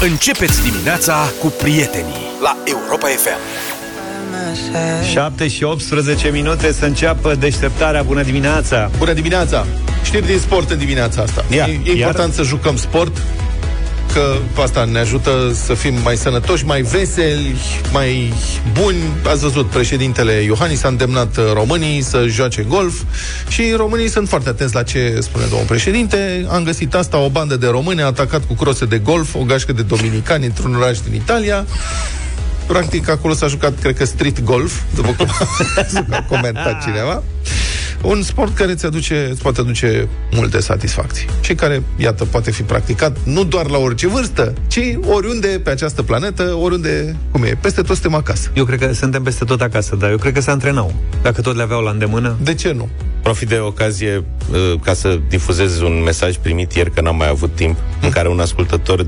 Începeți dimineața cu prietenii la Europa FM. 7 și 18 minute să înceapă deșteptarea. Bună dimineața! Bună dimineața! Știri din sport în dimineața asta. Ia, e, e important să jucăm sport, că asta ne ajută să fim mai sănătoși, mai veseli, mai buni. Ați văzut, președintele Iohannis a îndemnat românii să joace golf și românii sunt foarte atenți la ce spune domnul președinte. Am găsit asta, o bandă de români a atacat cu crose de golf o gașcă de dominicani într-un oraș din Italia. Practic, acolo s-a jucat, cred că, street golf, după cum a comentat cineva. Un sport care îți, aduce, îți poate aduce multe satisfacții și care, iată, poate fi practicat nu doar la orice vârstă, ci oriunde pe această planetă, oriunde, cum e, peste tot suntem acasă. Eu cred că suntem peste tot acasă, dar eu cred că se antrenau. Dacă tot le aveau la îndemână. De ce nu? Profit de ocazie uh, ca să difuzez un mesaj primit ieri, că n-am mai avut timp, în care un ascultător uh,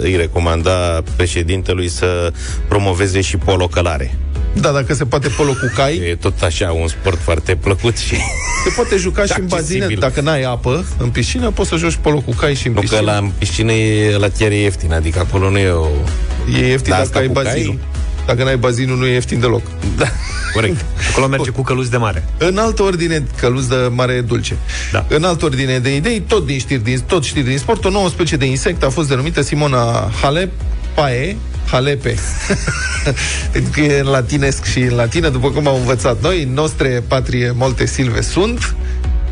îi recomanda președintelui să promoveze și polo călare. Da, dacă se poate polo cu cai. E tot așa un sport foarte plăcut și... Se poate juca și în bazine. Dacă n-ai apă în piscină, poți să joci polo cu cai și în nu piscină. că la în piscină e, la chiar e ieftin, adică acolo nu e o... E ieftin Da, dacă asta ai cu bazinul. cai? Dacă n-ai bazinul, nu e ieftin deloc. Da, corect. Acolo merge cu căluți de mare. În altă ordine, căluț de mare dulce. Da. În altă ordine de idei, tot din știri din, tot știri din sport, o nouă specie de insect a fost denumită Simona Halep, Pae, Halepe. Pentru că e în latinesc și în latină, după cum am învățat noi, nostre patrie molte silve sunt.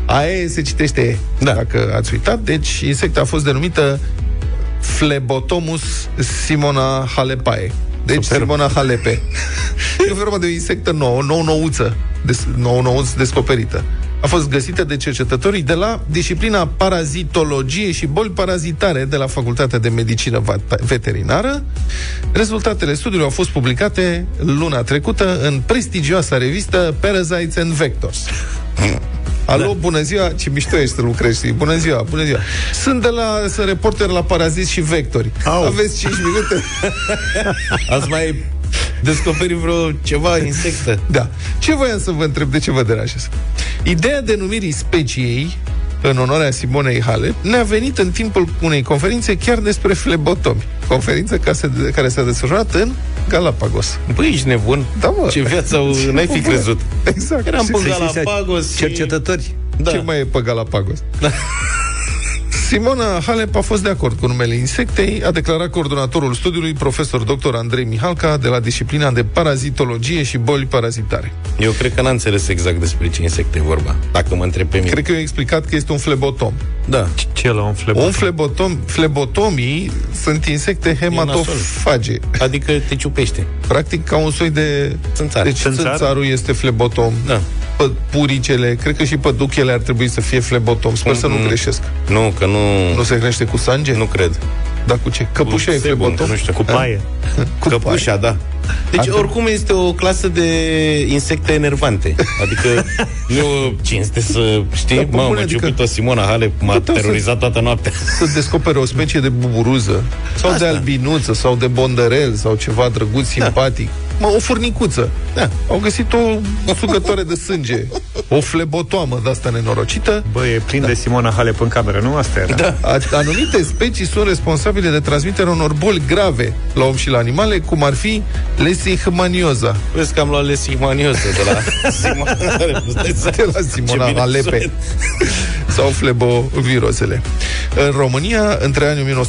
Ae se citește E, da. dacă ați uitat. Deci, insecta a fost denumită Flebotomus Simona Halepae. Deci Super. Simona Halepe. e vorba de o insectă nouă, nou nouță, des, nou nouț descoperită. A fost găsită de cercetătorii de la disciplina parazitologie și boli parazitare de la Facultatea de Medicină Va- Veterinară. Rezultatele studiului au fost publicate luna trecută în prestigioasa revistă Parasites and Vectors. Alo, da. bună ziua, ce mișto ești să lucrezi, știi? Bună ziua, bună ziua. Sunt de la, sunt reporter la Paraziți și Vectori. Au. Aveți 5 minute? Ați mai descoperit vreo ceva insectă? Da. Ce voiam să vă întreb, de ce vă deranjez? Ideea denumirii speciei în onoarea Simonei Halep ne-a venit în timpul unei conferințe chiar despre flebotomi. Conferință ca se, care s-a desfășurat în Galapagos. Băi, ești nebun? Da, mă. Ce viață au- n-ai fi Bă, crezut. Exact. Eram Și- pe Să știți, Galapagos și... Cercetători. Da. Ce mai e pe Galapagos? Simona Halep a fost de acord cu numele insectei, a declarat coordonatorul studiului, profesor dr. Andrei Mihalca, de la disciplina de parazitologie și boli parazitare. Eu cred că n-am înțeles exact despre ce insecte e vorba, dacă mă întreb pe mine. Cred că eu explicat că este un flebotom. Da. Ce la un fleb? Un flebotom, flebotomii sunt insecte hematofage. Adică te ciupește. Practic ca un soi de... Țânțar. Deci Țânțar? țânțarul este flebotom. Da. Pă- Puricele, cred că și păduchele ar trebui să fie flebotom. Sper să nu Mm. greșesc. Nu, că nu... Nu se hrănește cu sânge? Nu cred. Dar cu ce? Căpușa e sebum, flebotom? Nu știu. Cu paie. Cu Căpușa, da. Deci, Ar- oricum, este o clasă de insecte enervante. Adică, nu e o cinste să știi, Da, da, bă, mă, bune, m-a adică- ciupit-o Simona Halep, m-a Puteau să- terorizat toată noaptea. să descopere o specie de buburuză sau Asta. de albinuță sau de bondărel sau ceva drăguț, simpatic. Mă, o furnicuță. Da. Au găsit o sugătoare de sânge. O flebotoamă de asta nenorocită. Bă, e plin de Simona Halep în cameră, nu? Asta era. Da. A- Anumite specii sunt responsabile de transmiterea unor boli grave la om și la animale, cum ar fi lesihmanioza. Vezi că am luat lesihmanioză de la Simona Halep. Stai să- De la Ce Simona bine Alepe sună. Sau flebovirozele. În România, între anii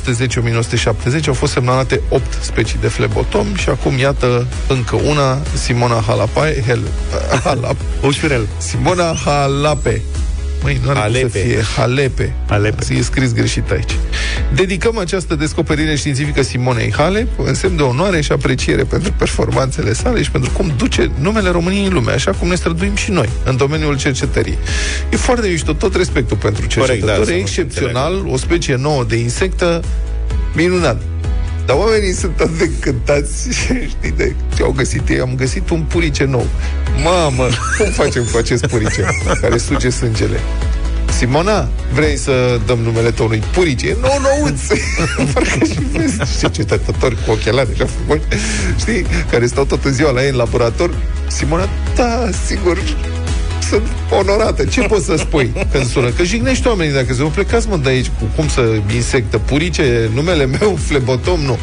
1910-1970, au fost semnalate 8 specii de flebotom și acum, iată, încă una, Simona Halapai, Hel, Halap, Ușurel. Simona Halape. Măi, nu are cum să Halepe. fie Halepe. Halepe. E scris greșit aici. Dedicăm această descoperire științifică Simonei Halep în semn de onoare și apreciere pentru performanțele sale și pentru cum duce numele României în lume, așa cum ne străduim și noi în domeniul cercetării. E foarte mișto, tot respectul pentru cercetători, da, să e nu se excepțional, o specie nouă de insectă, minunat. Dar oamenii sunt atât de încântați, știi, de ce au găsit ei. Am găsit un purice nou. Mamă, cum facem cu acest purice care suge sângele? Simona, vrei să dăm numele tău unui purice? Nu, nouț! Parcă și vezi niște cercetători cu ochelari așa frumoși, știi, care stau toată ziua la ei în laborator. Simona, da, sigur, sunt onorată. Ce poți să spui când sună? Că jignești oamenii dacă se plecați mă de aici cu cum să insectă purice, numele meu, flebotom, nu.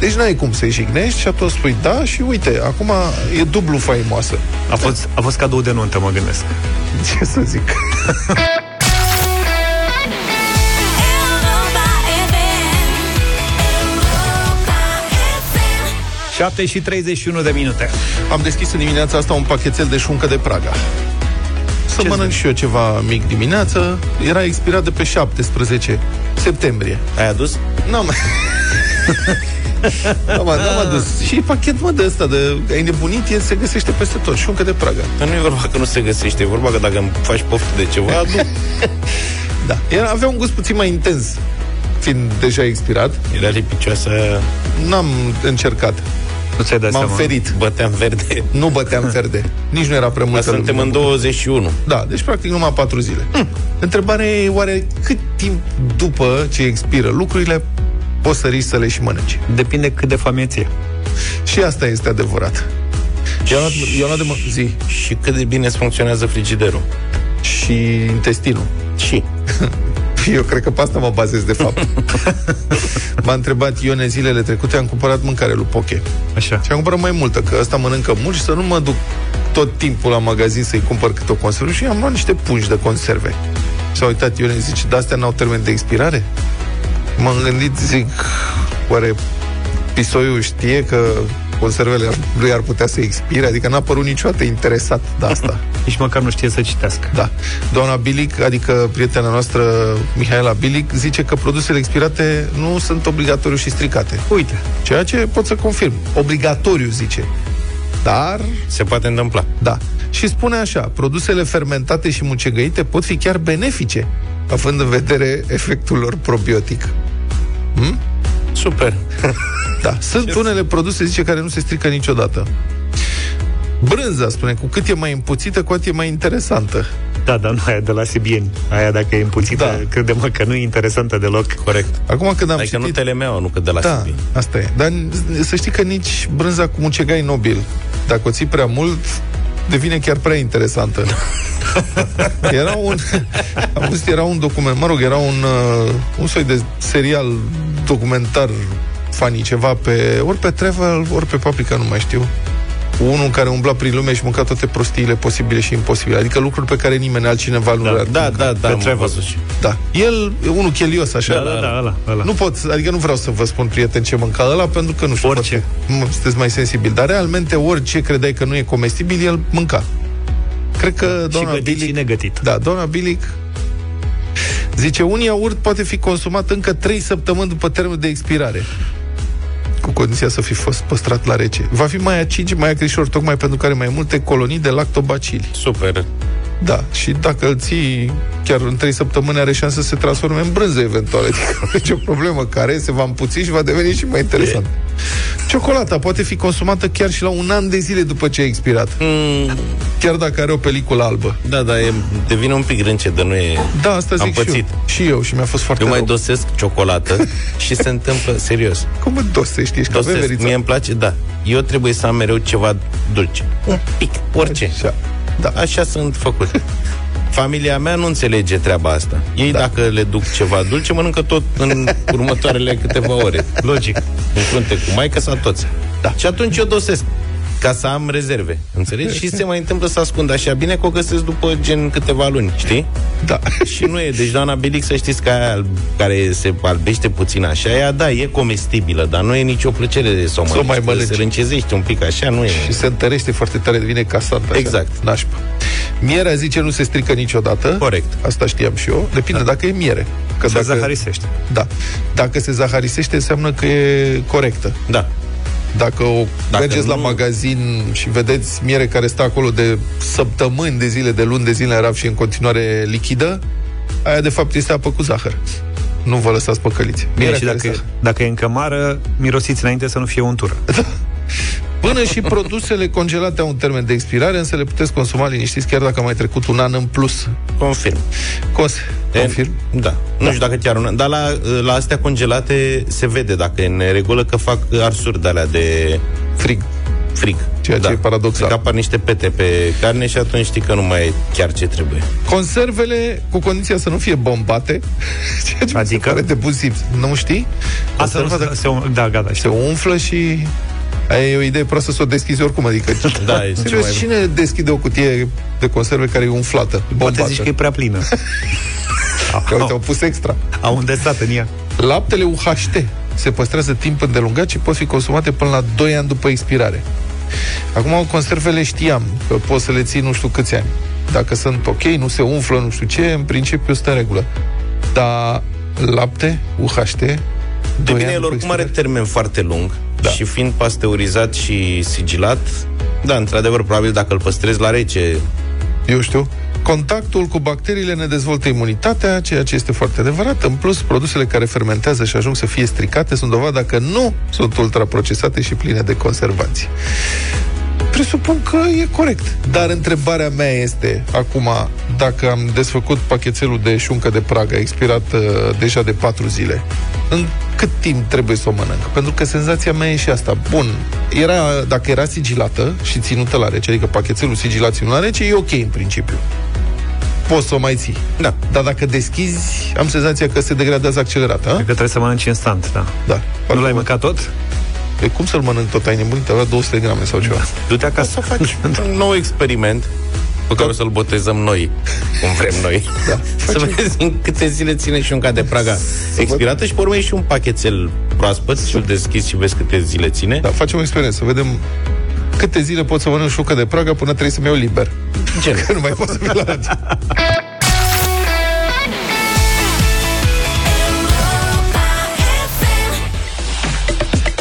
Deci n-ai cum să-i jignești și atunci spui da și uite, acum e dublu faimoasă. A fost, a fost cadou de nuntă, mă gândesc. Ce să zic? 7 și 31 de minute. Am deschis în dimineața asta un pachetel de șuncă de Praga. Să Ce mănânc și eu ceva mic dimineață. Era expirat de pe 17 septembrie. Ai adus? N-am... n-am, n-am adus. Și pachet, mă, de ăsta, de ai nebunit, el se găsește peste tot. Șuncă de Praga. Dar nu e vorba că nu se găsește, e vorba că dacă îmi faci poftă de ceva, nu. Da. Era, avea un gust puțin mai intens, fiind deja expirat. Era lipicioasă, N-am încercat. Nu ți-ai dat M-am seama. ferit. băteam verde. Nu băteam verde. Nici nu era prea Dar multă suntem lume. în 21. Da, deci practic numai patru zile. Hm. Întrebarea e oare cât timp după ce expiră lucrurile poți să riști să le și mănânci? Depinde cât de foame ție. Și asta este adevărat. Eu am luat, eu am luat de mă, zi Și cât de bine îți funcționează frigiderul. și intestinul. Și. Eu cred că pe asta mă bazez, de fapt. M-a întrebat Ione zilele trecute, am cumpărat mâncare lui Poche. Așa. Și am cumpărat mai multă, că ăsta mănâncă mult și să nu mă duc tot timpul la magazin să-i cumpăr câte o conservă și am luat niște pungi de conserve. S-a uitat Ione, zice, de astea n-au termen de expirare? M-am gândit, zic, oare pisoiul știe că conservele lui ar putea să expire? Adică n-a părut niciodată interesat de asta. Nici măcar nu știe să citească. Da. Doamna Bilic, adică prietena noastră Mihaela Bilic, zice că produsele expirate nu sunt obligatoriu și stricate. Uite, Ceea ce pot să confirm. Obligatoriu, zice. Dar, Se poate întâmpla. da. Și spune așa, produsele fermentate și mucegăite pot fi chiar benefice, având în vedere efectul lor probiotic. Super. Da, sunt unele produse, zice, care nu se strică niciodată. Brânza, spune, cu cât e mai împuțită, cu atât e mai interesantă. da, dar nu aia de la Sibieni. Aia dacă e împuțită, Da. da. crede-mă că nu e interesantă deloc. Corect. Acum când am Adică nu citit... telemeaua, nu că de la Da, Sibiu. asta e. Dar să știi că nici brânza cu mucegai nobil, dacă o ții prea mult, devine chiar prea interesantă. era un am văzut, era un document, mă rog, era un uh, un soi de serial documentar funny, ceva pe ori pe Travel, ori pe Paprika, nu mai știu. Unul care umbla prin lume și mânca toate prostiile posibile și imposibile. Adică lucruri pe care nimeni altcineva nu Da, le-ar Da, mânca. da, da, Pe am Trevor. văzut și. da. El e unul chelios, așa. Da, da, da, ăla, ăla. Nu pot, adică nu vreau să vă spun, prieten, ce mânca ăla, pentru că nu știu. Orice. poate- m- Sunteți mai sensibil. Dar realmente orice credeai că nu e comestibil, el mânca. Cred că și doamna gătit și Bilic... negătit. Da, doamna Bilic zice, un iaurt poate fi consumat încă 3 săptămâni după termenul de expirare cu condiția să fi fost păstrat la rece. Va fi mai acinci, mai acrișor, tocmai pentru că are mai multe colonii de lactobacili. Super. Da, și dacă îl ții chiar în 3 săptămâni, are șansă să se transforme în brânză eventual. Adică nu e o problemă care se va împuți și va deveni și mai interesant. Ciocolata poate fi consumată chiar și la un an de zile după ce a expirat. Mm, Chiar dacă are o peliculă albă. da, da, e, devine un pic rânce, dar nu e... Da, asta Am zic și eu. pățit. Și eu, și mi-a fost foarte Eu mai rău. dosesc ciocolată și se întâmplă, serios. Cum mă dosești? Ești ca Dosesc. veverița. Mie îmi place, da. Eu trebuie să am mereu ceva dulce. Un pic, orice. Așa. Da. Așa sunt făcut. Familia mea nu înțelege treaba asta. Ei, da. dacă le duc ceva dulce, mănâncă tot în următoarele câteva ore. Logic. În frunte cu maică sau toți. Da. Și atunci eu dosesc ca să am rezerve. Înțelegi? Și se mai întâmplă să ascund așa bine că o găsesc după gen câteva luni, știi? Da. Și nu e. Deci doamna Bilic, să știți că aia alb- care se albește puțin așa, ea, da, e comestibilă, dar nu e nicio plăcere de să o Să o mănânci. mai că mănânci. Se râncezește un pic așa, nu e. Și se întărește foarte tare, devine casant. Așa. Exact. Nașpa. Mierea zice nu se strică niciodată. Corect. Asta știam și eu. Depinde da. dacă e miere. Că Se dacă, zaharisește. Da. Dacă se zaharisește, înseamnă că e corectă. Da. Dacă, o Dacă dacă mergeți nu- la magazin și vedeți miere care stă acolo de săptămâni de zile, de luni de zile în raft și în continuare lichidă, aia de fapt este apă cu zahăr. Nu vă lăsați păcăliți. Bine, Mierea și care dacă, stă- dacă e încă mară, mirosiți înainte să nu fie untură. Până și produsele congelate au un termen de expirare, însă le puteți consuma liniștiți chiar dacă a mai trecut un an în plus. Confirm. Cos, E- confirm? Da. Nu știu dacă chiar un an. Dar la, la astea congelate se vede dacă e în regulă că fac arsuri de alea de... Frig. frig. Ceea ce da. e paradoxal. Că apar niște pete pe carne și atunci știi că nu mai e chiar ce trebuie. Conservele, cu condiția să nu fie bombate, ceea ce adică? mi se Adică? pare de bun simț. Nu știi? Asta nu Conserva, se, se, da, gata, se știu. umflă și aia e o idee proastă să o deschizi oricum, adică Da, e cel Serios, mai- cine deschide o cutie de conserve care e umflată, bombată? Poate zici că e prea plină. Că uite, au pus extra. Au îndesat în ea. Laptele UHT se păstrează timp îndelungat și pot fi consumate până la 2 ani după expirare. Acum, conservele știam că poți să le ții nu știu câți ani. Dacă sunt ok, nu se umflă, nu știu ce, în principiu stă în regulă. Dar lapte, UHT, De doi bine, ani el după oricum are expirare? termen foarte lung Da. și fiind pasteurizat și sigilat, da, într-adevăr, probabil dacă îl păstrezi la rece, Eu știu. Contactul cu bacteriile ne dezvoltă imunitatea, ceea ce este foarte adevărat. În plus, produsele care fermentează și ajung să fie stricate sunt dovada că nu sunt ultraprocesate și pline de conservanți. Presupun că e corect. Dar întrebarea mea este, acum, dacă am desfăcut pachetelul de șuncă de Praga, expirat uh, deja de patru zile, în cât timp trebuie să o mănânc? Pentru că senzația mea e și asta. Bun, era, dacă era sigilată și ținută la rece, adică pachetelul sigilat ținut la rece, e ok în principiu. Poți să o mai ții. da. Dar dacă deschizi, am senzația că se degradează accelerat, a? Cred că trebuie să mănânci instant, da. Da. Nu l-ai mâncat tot? Pe cum să-l mănânc tot? Ai nebunit? Avea 200 grame sau ceva. Du-te O acasă. să faci un nou experiment pe care o să-l botezăm noi, cum vrem noi. Da. Să vezi în câte zile ține și unca de Praga expirată și pe urmă e și un pachetel proaspăt și îl deschizi și vezi câte zile ține. Da, facem o experiență, să vedem câte zile pot să mănânc șucă de Praga până trebuie să-mi iau liber. Gen. Că nu mai pot să fiu la radio.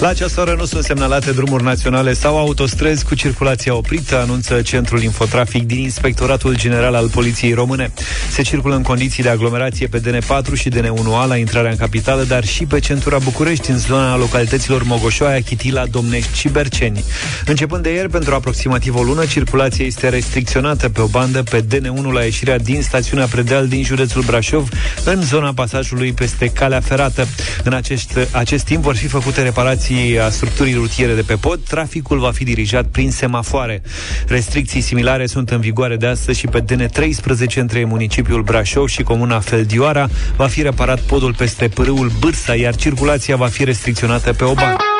La această oră nu sunt semnalate drumuri naționale sau autostrăzi cu circulația oprită, anunță Centrul Infotrafic din Inspectoratul General al Poliției Române. Se circulă în condiții de aglomerație pe DN4 și DN1A la intrarea în capitală, dar și pe centura București, în zona localităților Mogoșoaia, Chitila, Domnești și Berceni. Începând de ieri, pentru aproximativ o lună, circulația este restricționată pe o bandă pe DN1 la ieșirea din stațiunea Predeal din județul Brașov, în zona pasajului peste calea ferată. În acest, acest timp vor fi făcute reparații a structurii rutiere de pe pod, traficul va fi dirijat prin semafoare. Restricții similare sunt în vigoare de astăzi și pe DN13 între municipiul Brașov și comuna Feldioara. Va fi reparat podul peste pârâul Bârsa, iar circulația va fi restricționată pe o bandă.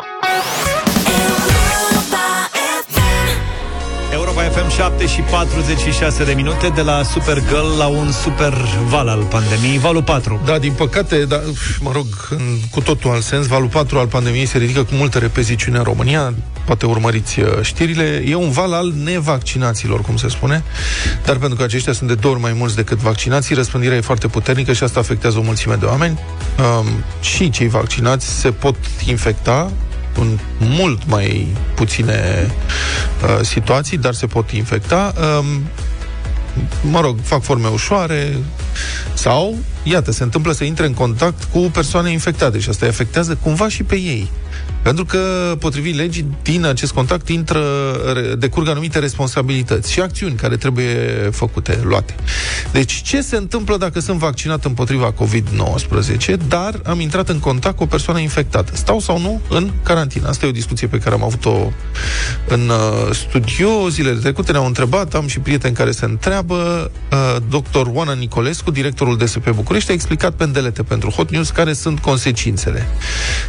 7 și 46 de minute de la Supergirl la un super val al pandemiei, valul 4. Da, din păcate, da, mă rog, în, cu totul alt sens, valul 4 al pandemiei se ridică cu multă repeziciune în România, poate urmăriți uh, știrile, e un val al nevaccinaților, cum se spune, dar pentru că aceștia sunt de două ori mai mulți decât vaccinații, răspândirea e foarte puternică și asta afectează o mulțime de oameni. Um, și cei vaccinați se pot infecta în mult mai puține uh, situații, dar se pot infecta. Um, mă rog, fac forme ușoare sau, iată, se întâmplă să intre în contact cu persoane infectate și asta îi afectează cumva și pe ei. Pentru că, potrivit legii, din acest contact intră, decurg anumite responsabilități și acțiuni care trebuie făcute, luate. Deci, ce se întâmplă dacă sunt vaccinat împotriva COVID-19, dar am intrat în contact cu o persoană infectată? Stau sau nu în carantină? Asta e o discuție pe care am avut-o în uh, studio zilele trecute. Ne-au întrebat, am și prieteni care se întreabă. Uh, Dr. Oana Nicolescu, directorul DSP București, a explicat pe îndelete pentru Hot News care sunt consecințele.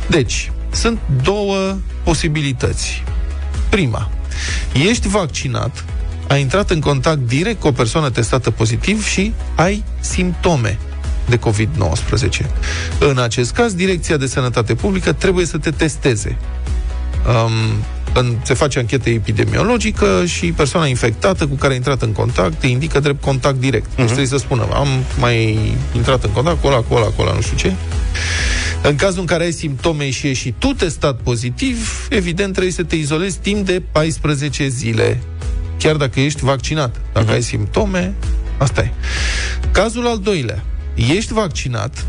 Deci, sunt două posibilități. Prima, ești vaccinat, ai intrat în contact direct cu o persoană testată pozitiv și ai simptome de COVID-19. În acest caz, Direcția de Sănătate Publică trebuie să te testeze. Um, în, se face anchetă epidemiologică și persoana infectată cu care a intrat în contact te indică drept contact direct. Uh-huh. Deci trebuie să spună, am mai intrat în contact cu ăla, cu ăla, cu ăla, nu știu ce. În cazul în care ai simptome și ești și tu testat pozitiv, evident trebuie să te izolezi timp de 14 zile. Chiar dacă ești vaccinat. Dacă uh-huh. ai simptome, asta e. Cazul al doilea. Ești vaccinat,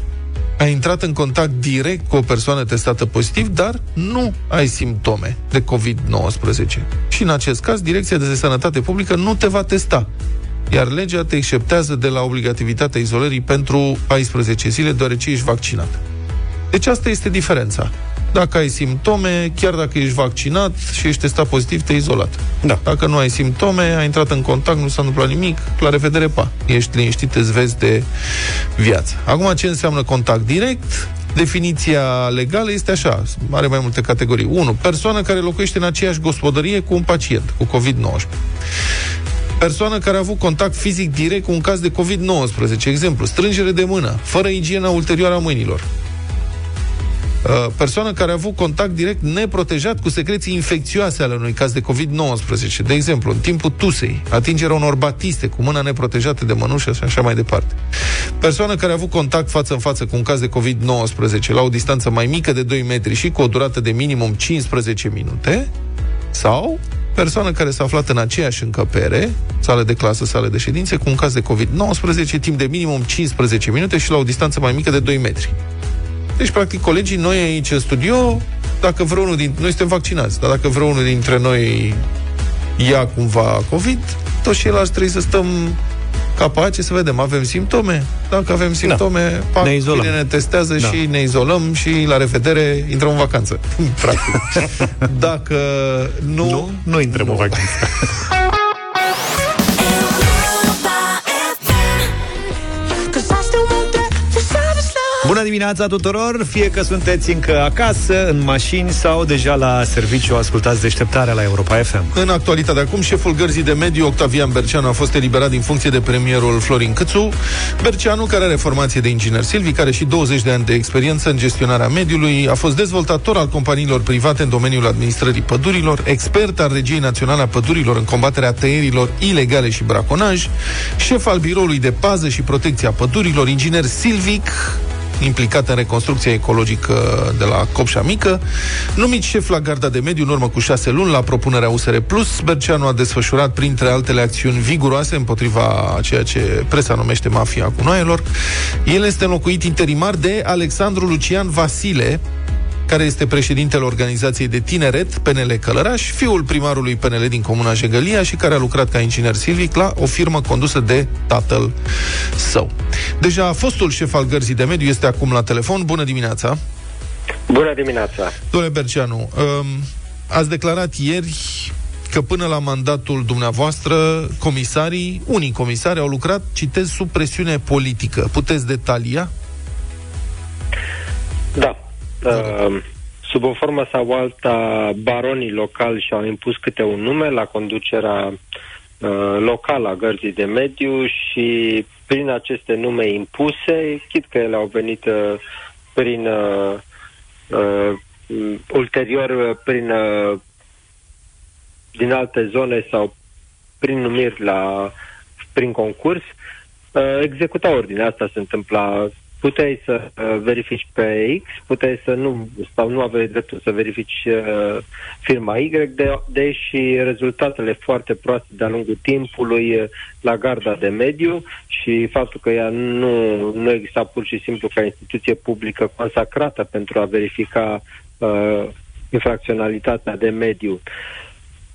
ai intrat în contact direct cu o persoană testată pozitiv, dar nu ai simptome de COVID-19. Și în acest caz, Direcția de Sănătate Publică nu te va testa. Iar legea te exceptează de la obligativitatea izolării pentru 14 zile, deoarece ești vaccinat. Deci asta este diferența. Dacă ai simptome, chiar dacă ești vaccinat și ești testat pozitiv, te izolat. Da. Dacă nu ai simptome, ai intrat în contact, nu s-a întâmplat nimic, la revedere, pa. Ești liniștit, îți vezi de viață. Acum, ce înseamnă contact direct? Definiția legală este așa, are mai multe categorii. 1. Persoană care locuiește în aceeași gospodărie cu un pacient cu COVID-19 persoană care a avut contact fizic direct cu un caz de COVID-19. Exemplu, strângere de mână, fără igiena ulterioară a mâinilor. Uh, persoană care a avut contact direct neprotejat cu secreții infecțioase ale unui caz de COVID-19. De exemplu, în timpul tusei, atingerea unor batiste cu mâna neprotejată de mănușă și așa mai departe. Persoană care a avut contact față în față cu un caz de COVID-19 la o distanță mai mică de 2 metri și cu o durată de minimum 15 minute sau persoană care s-a aflat în aceeași încăpere, sală de clasă, sală de ședințe, cu un caz de COVID-19, timp de minimum 15 minute și la o distanță mai mică de 2 metri. Deci, practic, colegii noi aici în studio, dacă vreunul din... Noi suntem vaccinați, dar dacă vreunul dintre noi ia cumva COVID, toți ceilalți trebuie să stăm capace să vedem, avem simptome? Dacă avem simptome, da. pac, ne izolăm. Bine ne testează da. și ne izolăm și la revedere intrăm în vacanță. Practic. Dacă nu... Nu, nu intrăm nu. în vacanță. Bună dimineața tuturor, fie că sunteți încă acasă, în mașini sau deja la serviciu, ascultați deșteptarea la Europa FM. În actualitatea acum, șeful gărzii de mediu, Octavian Berceanu, a fost eliberat din funcție de premierul Florin Câțu. Berceanu, care are formație de inginer silvic, are și 20 de ani de experiență în gestionarea mediului, a fost dezvoltator al companiilor private în domeniul administrării pădurilor, expert al Regiei Naționale a Pădurilor în combaterea tăierilor ilegale și braconaj, șef al biroului de pază și protecția pădurilor, inginer silvic, implicat în reconstrucția ecologică de la Copșa Mică. Numit șef la Garda de Mediu în urmă cu șase luni la propunerea USR+, Berceanu a desfășurat printre altele acțiuni viguroase împotriva a ceea ce presa numește mafia cu noaielor. El este înlocuit interimar de Alexandru Lucian Vasile, care este președintele organizației de tineret PNL Călăraș, fiul primarului PNL din comuna Jegălia și care a lucrat ca inginer silvic la o firmă condusă de tatăl său. Deja fostul șef al gărzii de mediu este acum la telefon. Bună dimineața! Bună dimineața! Domnule Berceanu, um, ați declarat ieri că până la mandatul dumneavoastră, comisarii, unii comisari au lucrat, citez, sub presiune politică. Puteți detalia? Da. Uh, sub o formă sau alta, baronii locali și-au impus câte un nume la conducerea uh, locală a gărzii de mediu și prin aceste nume impuse, chit că ele au venit uh, prin uh, uh, ulterior prin uh, din alte zone sau prin numiri la prin concurs, uh, executa ordinea. Asta se întâmpla puteai să uh, verifici pe X, puteai să nu, sau nu aveai dreptul să verifici uh, firma Y, de, deși rezultatele foarte proaste de-a lungul timpului uh, la garda de mediu și faptul că ea nu, nu exista pur și simplu ca instituție publică consacrată pentru a verifica uh, infracționalitatea de mediu.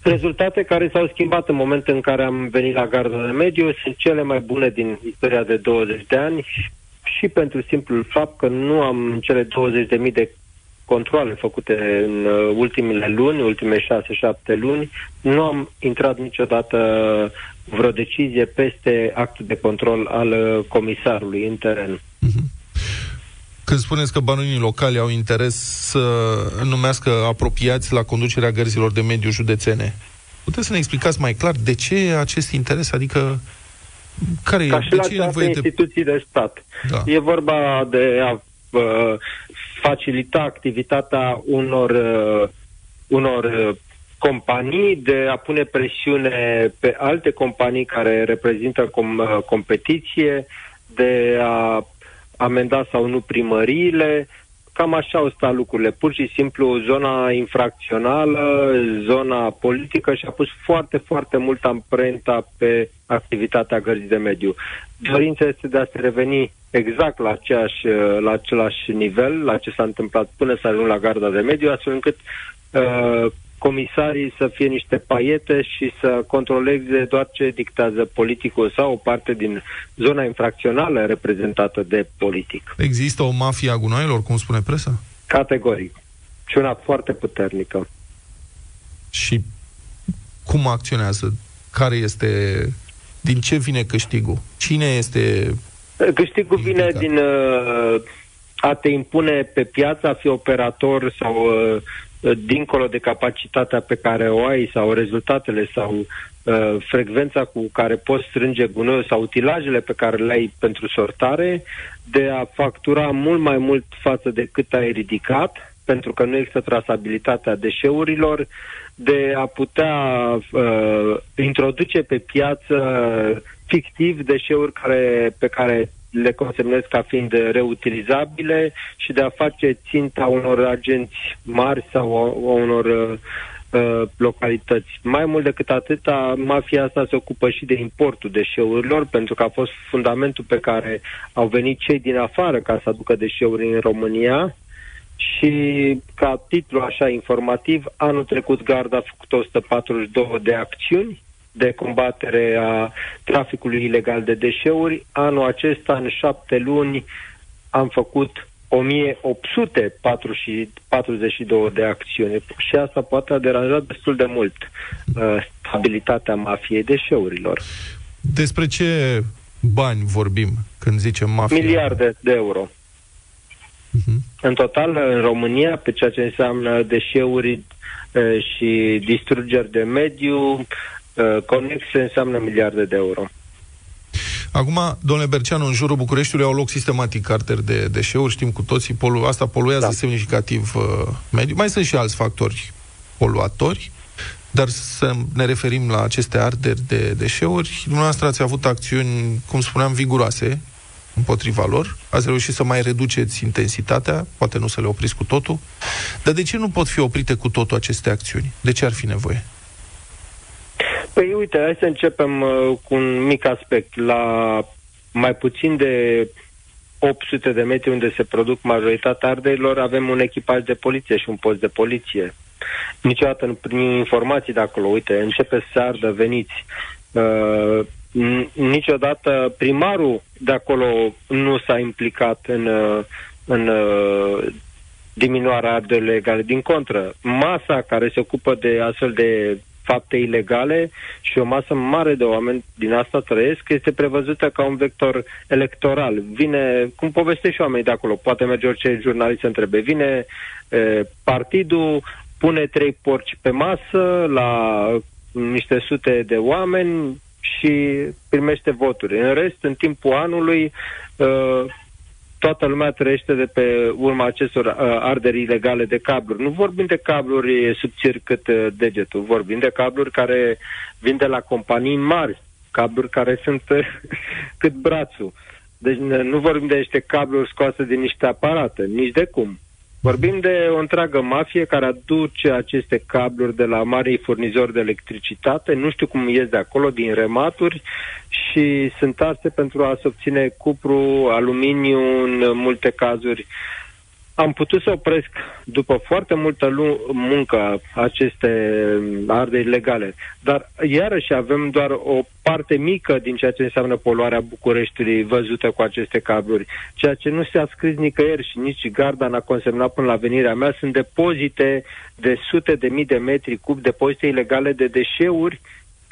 Rezultate care s-au schimbat în momentul în care am venit la garda de mediu sunt cele mai bune din istoria de 20 de ani și pentru simplul fapt că nu am cele 20.000 de controle făcute în uh, ultimele luni, ultime 6-7 luni, nu am intrat niciodată vreo decizie peste actul de control al uh, comisarului în teren. Mhm. Când spuneți că banunii locali au interes să numească apropiați la conducerea gărzilor de mediu județene, puteți să ne explicați mai clar de ce acest interes? Adică care Ca și la toate instituții de stat. Da. E vorba de a uh, facilita activitatea unor, uh, unor uh, companii, de a pune presiune pe alte companii care reprezintă com- uh, competiție, de a amenda sau nu primăriile, cam așa au stat lucrurile. Pur și simplu zona infracțională, zona politică și-a pus foarte, foarte mult amprenta pe activitatea gărzii de mediu. Dorința este de a se reveni exact la, aceeași, la același nivel, la ce s-a întâmplat până să ajung la garda de mediu, astfel încât uh, comisarii să fie niște paiete și să controleze doar ce dictează politicul sau o parte din zona infracțională reprezentată de politic. Există o mafie a gunoaielor, cum spune presa? Categoric. și una foarte puternică. Și cum acționează? Care este... Din ce vine câștigul? Cine este... Câștigul vine implicat? din uh, a te impune pe piață, a fi operator sau uh, dincolo de capacitatea pe care o ai sau rezultatele sau uh, frecvența cu care poți strânge gunoi sau utilajele pe care le ai pentru sortare, de a factura mult mai mult față de cât ai ridicat, pentru că nu există trasabilitatea deșeurilor, de a putea uh, introduce pe piață fictiv deșeuri care, pe care le consemnez ca fiind reutilizabile și de a face ținta unor agenți mari sau a, a unor uh, uh, localități. Mai mult decât atâta, mafia asta se ocupă și de importul deșeurilor, pentru că a fost fundamentul pe care au venit cei din afară ca să aducă deșeuri în România. Și ca titlu așa informativ, anul trecut Garda a făcut 142 de acțiuni de combatere a traficului ilegal de deșeuri. Anul acesta, în șapte luni, am făcut 1842 de acțiuni și asta poate a deranjat destul de mult uh, stabilitatea mafiei deșeurilor. Despre ce bani vorbim când zicem mafia? Miliarde de euro. Uh-huh. În total, în România, pe ceea ce înseamnă deșeuri uh, și distrugeri de mediu, uh, conexe înseamnă miliarde de euro. Acum, domnule Berceanu, în jurul Bucureștiului au loc sistematic carteri de deșeuri, știm cu toții, polu- asta poluează Da. semnificativ uh, mediul. Mai sunt și alți factori poluatori, dar să ne referim la aceste arderi de deșeuri. Dumneavoastră ați avut acțiuni, cum spuneam, viguroase împotriva lor. Ați reușit să mai reduceți intensitatea, poate nu să le opriți cu totul. Dar de ce nu pot fi oprite cu totul aceste acțiuni? De ce ar fi nevoie? Păi uite, hai să începem uh, cu un mic aspect. La mai puțin de 800 de metri unde se produc majoritatea arderilor, avem un echipaj de poliție și un post de poliție. Niciodată nu primim informații de acolo. Uite, începe să se ardă, veniți. Uh, n- niciodată primarul de acolo nu s-a implicat în, uh, în uh, diminuarea arderilor legale. Din contră, masa care se ocupă de astfel de fapte ilegale și o masă mare de oameni din asta trăiesc, este prevăzută ca un vector electoral. Vine, cum povestește și oamenii de acolo, poate merge orice jurnalist să întrebe, vine e, partidul, pune trei porci pe masă la niște sute de oameni și primește voturi. În rest, în timpul anului, uh, toată lumea trăiește de pe urma acestor uh, arderi ilegale de cabluri. Nu vorbim de cabluri subțiri cât uh, degetul, vorbim de cabluri care vin de la companii mari, cabluri care sunt uh, cât brațul. Deci n- nu vorbim de niște cabluri scoase din niște aparate, nici de cum. Vorbim de o întreagă mafie care aduce aceste cabluri de la marii furnizori de electricitate, nu știu cum ies de acolo, din rematuri și sunt arse pentru a se obține cupru, aluminiu în multe cazuri. Am putut să opresc după foarte multă lu- muncă aceste arderi legale, dar iarăși avem doar o parte mică din ceea ce înseamnă poluarea Bucureștiului văzută cu aceste cabluri. Ceea ce nu s-a scris nicăieri și nici Garda n-a consemnat până la venirea mea sunt depozite de sute de mii de metri cub, depozite ilegale de deșeuri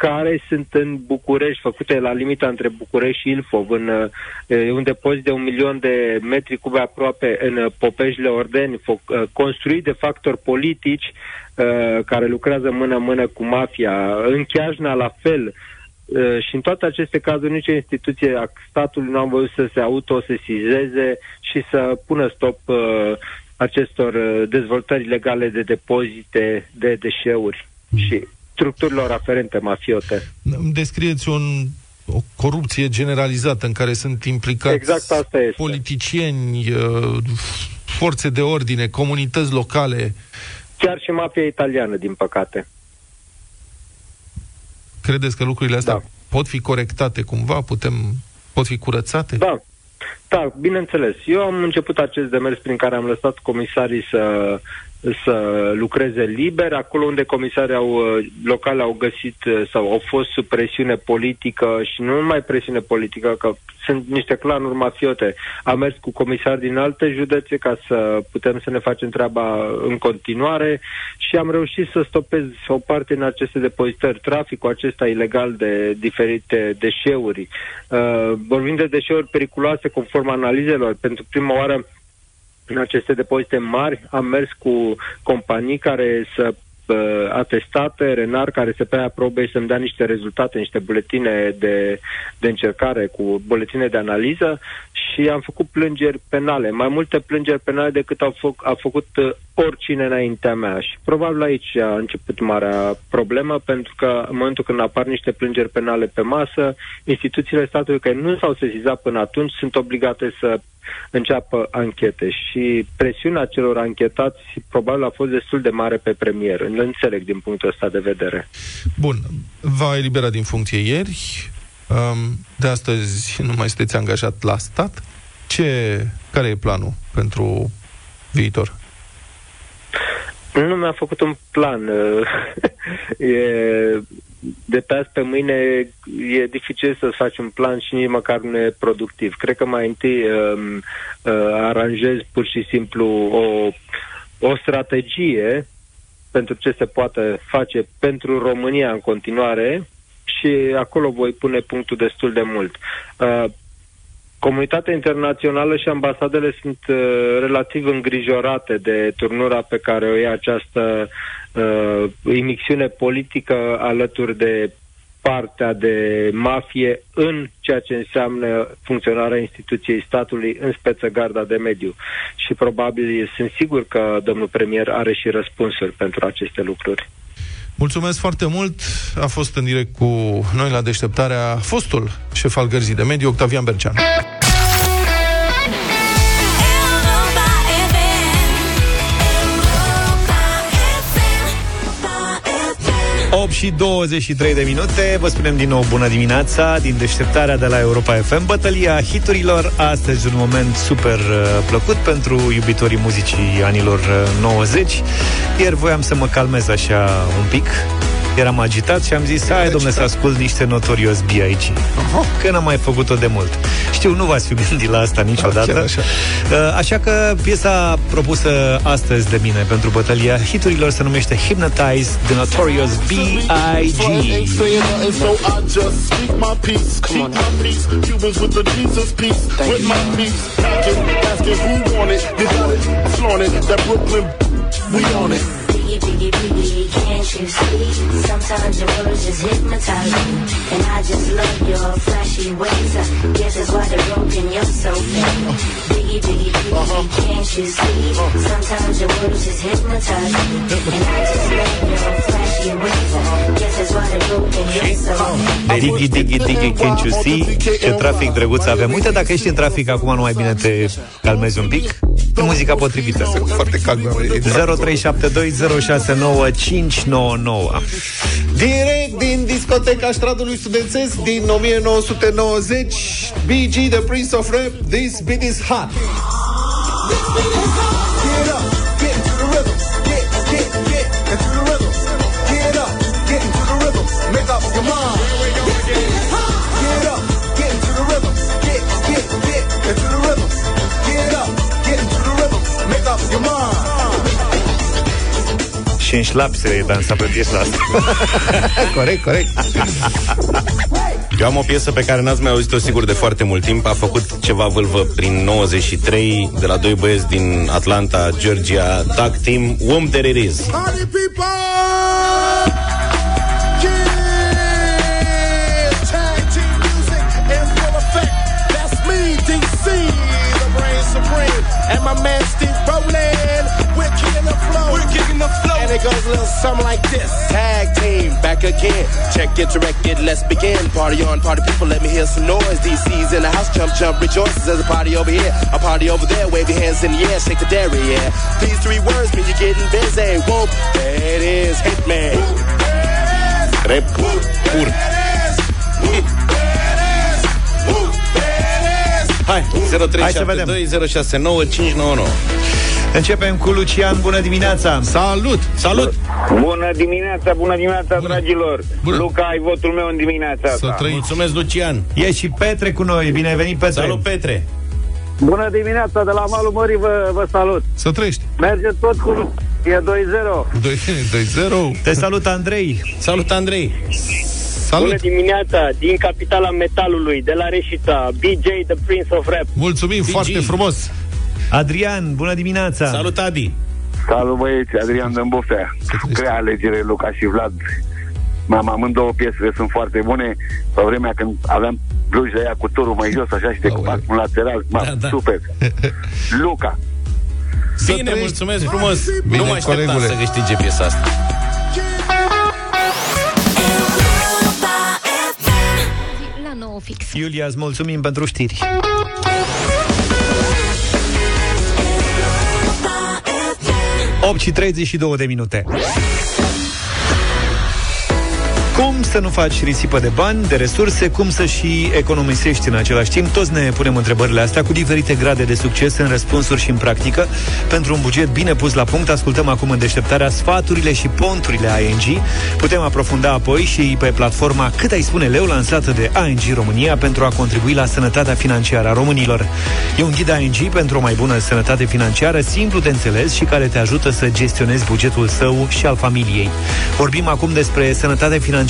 care sunt în București, făcute la limita între București și Ilfov, în uh, un depozit de un milion de metri cube aproape în uh, Popejile Ordeni, fo- uh, construit de factori politici uh, care lucrează mână-mână cu mafia. În Chiajna, la fel, Uh, și în toate aceste cazuri nicio instituție a statului nu am văzut să se autosesizeze și să pună stop uh, acestor uh, dezvoltări legale de depozite de deșeuri. Și structurilor aferente mafiote. Îmi descrieți un, o corupție generalizată în care sunt implicați Exact asta este. politicieni, uh, forțe de ordine, comunități locale. Chiar și mafia italiană, din păcate. Credeți că lucrurile astea Da. pot fi corectate cumva? Putem, pot fi curățate? Da, da, bineînțeles. Eu am început acest demers prin care am lăsat comisarii să să lucreze liber, acolo unde comisarii au, uh, locale au găsit uh, sau au fost sub presiune politică și nu numai presiune politică, că sunt niște clanuri mafiote. Am mers cu comisari din alte județe ca să putem să ne facem treaba în continuare și am reușit să stopez o parte în aceste depozitări, traficul acesta ilegal de diferite deșeuri. Uh, vorbim de deșeuri periculoase conform analizelor. Pentru prima oară în aceste depozite mari. Am mers cu companii care să atestate, renar, care să preia probe și să-mi dea niște rezultate, niște buletine de, de încercare cu buletine de analiză și am făcut plângeri penale, mai multe plângeri penale decât au fă, a făcut uh, oricine înaintea mea și probabil aici a început marea problemă pentru că în momentul când apar niște plângeri penale pe masă, instituțiile statului care nu s-au sesizat până atunci sunt obligate să înceapă anchete și presiunea celor anchetați probabil a fost destul de mare pe premier. Îl înțeleg din punctul ăsta de vedere. Bun, va elibera din funcție ieri. De astăzi nu mai sunteți angajat la stat. Ce, care e planul pentru viitor? Nu mi-a făcut un plan. e, de pe azi pe mâine e dificil să faci un plan și nici măcar nu e productiv. Cred că mai întâi um, uh, aranjezi pur și simplu o, o strategie pentru ce se poate face pentru România în continuare și acolo voi pune punctul destul de mult. Uh, Comunitatea internațională și ambasadele sunt uh, relativ îngrijorate de turnura pe care o ia această uh, imixiune politică alături de partea de mafie în ceea ce înseamnă funcționarea instituției statului în speță garda de mediu. Și probabil sunt sigur că domnul premier are și răspunsuri pentru aceste lucruri. Mulțumesc foarte mult. A fost în direct cu noi la deșteptarea fostul șef al Gărzii de Mediu, Octavian Bercean. 8 și 23 de minute. Vă spunem din nou bună dimineața Din deșteptarea de la Europa FM Bătălia hiturilor Astăzi un moment super uh, plăcut Pentru iubitorii muzicii anilor 90 uh, Ieri voiam să mă calmez așa un pic Eram agitat și am zis, hai domnule să ascult niște Notorious B.I.G. Că n-am mai făcut-o de mult. Știu, nu v-ați fi gândit la asta niciodată. Așa. Uh, așa că piesa propusă astăzi de mine pentru bătălia hiturilor se numește Hypnotize The Notorious B.I.G. We on biggie, biggie, can't you see? Sometimes your words just hypnotize me. And I just love your flashy ways. I guess that's why they're broken, you're so fake. Biggie, biggie, biggie, uh-huh. can't you see? Uh-huh. Sometimes your words just hypnotize me. And I just love your flashy ways. I guess that's why they're broken, you're so fake. Digi, digi, digi, can't you see? Ce trafic drăguț avem. Uite, dacă ești în trafic, acum nu mai bine te calmezi un pic. E muzica potrivită. Foarte calm. 0372069599 Direct din discoteca Stradului Studențesc din 1990 BG, The Prince of Rap This beat is hot Get up, și în șlap se dansa pe piesa asta. corect, corect. Eu am o piesă pe care n-ați mai auzit-o sigur de foarte mult timp. A făcut ceva vâlvă prin 93 de la doi băieți din Atlanta, Georgia, tag team Whom There It Is. Party people! And my man Steve Rowland, we're kicking the flow. We're kicking the flow. And it goes a little something like this. Tag team, back again. Check it, direct it, let's begin. Party on, party people, let me hear some noise. DC's in the house, jump, jump, rejoices. There's a party over here, a party over there. Wave your hands in the air, shake the dairy, yeah. These three words mean you're getting busy. Whoop, there it is, Hitman. Rep, pur. Hai, 0372069599 Începem cu Lucian, bună dimineața! Salut! Salut! Bună dimineața, bună dimineața, Bună. dragilor! Bună. Luca, ai votul meu în dimineața Să asta. trăiți. Mulțumesc, Lucian. E și Petre cu noi, bine ai venit, Petre! Salut, Petre. Bună dimineața, de la Malul Mării vă, vă salut! Să trăiești. Merge tot cu... E 2-0. 2-0. Te salut, Andrei! Salut, Andrei. Salut! dimineața, din capitala metalului, de la Reșița, BJ, The Prince of Rap. Mulțumim foarte frumos! Adrian, bună dimineața! Salut, Adi. Salut băieți, Adrian Dâmbofea. Grea alegere, Luca și Vlad. M-am amândouă piesele sunt foarte bune. Pe vremea când aveam blugi de aia cu turul mai jos, așa, și de Aoleu. cu un lateral. Ma, Da, da. Super. Luca. Să Bine, trăiești. mulțumesc frumos. Bine, nu mă așteptam colegule. să câștige piesa asta. La 9 fix. Iulia, îți mulțumim pentru știri. Opt și 32 de minute. Cum să nu faci risipă de bani, de resurse, cum să și economisești în același timp? Toți ne punem întrebările astea cu diferite grade de succes în răspunsuri și în practică. Pentru un buget bine pus la punct, ascultăm acum în deșteptarea sfaturile și ponturile ING. Putem aprofunda apoi și pe platforma Cât ai spune leu lansată de ING România pentru a contribui la sănătatea financiară a românilor. E un ghid ING pentru o mai bună sănătate financiară, simplu de înțeles și care te ajută să gestionezi bugetul său și al familiei. Vorbim acum despre sănătate financiară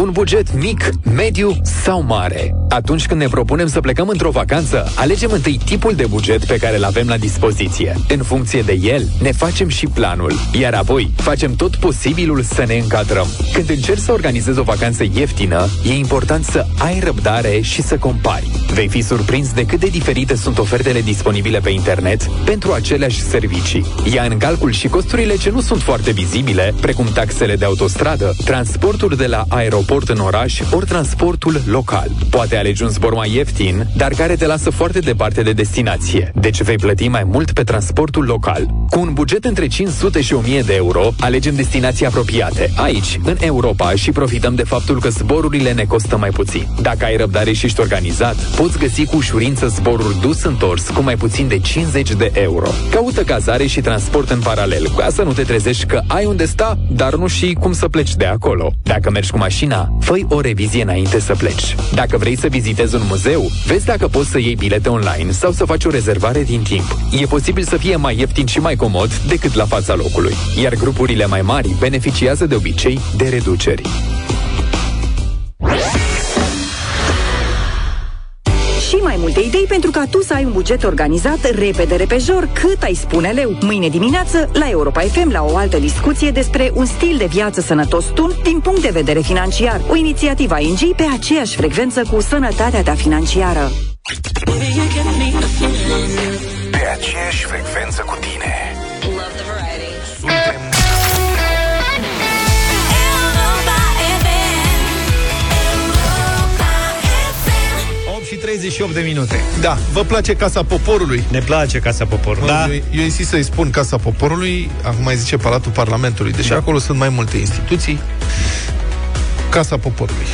Un buget mic, mediu sau mare? Atunci când ne propunem să plecăm într-o vacanță, alegem întâi tipul de buget pe care îl avem la dispoziție. În funcție de el, ne facem și planul, iar apoi facem tot posibilul să ne încadrăm. Când încerci să organizezi o vacanță ieftină, e important să ai răbdare și să compari. Vei fi surprins de cât de diferite sunt ofertele disponibile pe internet pentru aceleași servicii. Ia în calcul și costurile ce nu sunt foarte vizibile, precum taxele de autostradă, transportul de la aeroport în oraș ori transportul local. Poate alegi un zbor mai ieftin, dar care te lasă foarte departe de destinație. Deci vei plăti mai mult pe transportul local. Cu un buget între 500 și 1000 de euro, alegem destinații apropiate, aici, în Europa și profităm de faptul că zborurile ne costă mai puțin. Dacă ai răbdare și ești organizat, poți găsi cu ușurință zboruri dus-întors cu mai puțin de 50 de euro. Caută cazare și transport în paralel, ca să nu te trezești că ai unde sta, dar nu și cum să pleci de acolo. Dacă mergi cu mașina, fă o revizie înainte să pleci. Dacă vrei să vizitezi un muzeu, vezi dacă poți să iei bilete online sau să faci o rezervare din timp. E posibil să fie mai ieftin și mai comod decât la fața locului. Iar grupurile mai mari beneficiază de obicei de reduceri. Multe idei pentru ca tu să ai un buget organizat repede, repejor, cât ai spune leu. Mâine dimineață, la Europa FM, la o altă discuție despre un stil de viață sănătos tu din punct de vedere financiar. O inițiativă ING pe aceeași frecvență cu sănătatea ta financiară. Pe aceeași frecvență cu tine. 38 de minute. Da, vă place Casa Poporului? Ne place Casa Poporului. Da. Da. Eu, eu insist să-i spun Casa Poporului, acum mai zice Palatul Parlamentului, deși da. acolo sunt mai multe instituții. Casa Poporului.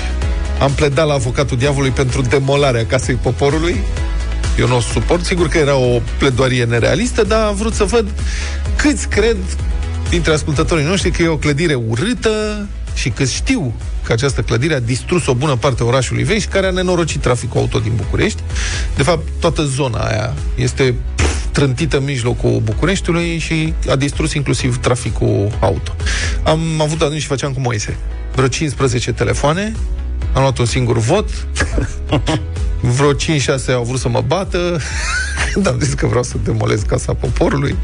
Am pledat la avocatul diavolului pentru demolarea Casei Poporului. Eu nu o suport, sigur că era o pledoarie nerealistă, dar am vrut să văd câți cred dintre ascultătorii noștri că e o clădire urâtă și că știu că această clădire a distrus o bună parte a orașului vechi și care a nenorocit traficul auto din București. De fapt, toată zona aia este trântită în mijlocul Bucureștiului și a distrus inclusiv traficul auto. Am avut atunci și făceam cu Moise vreo 15 telefoane, am luat un singur vot, vreo 5-6 au vrut să mă bată, când am zis că vreau să demolez Casa Poporului.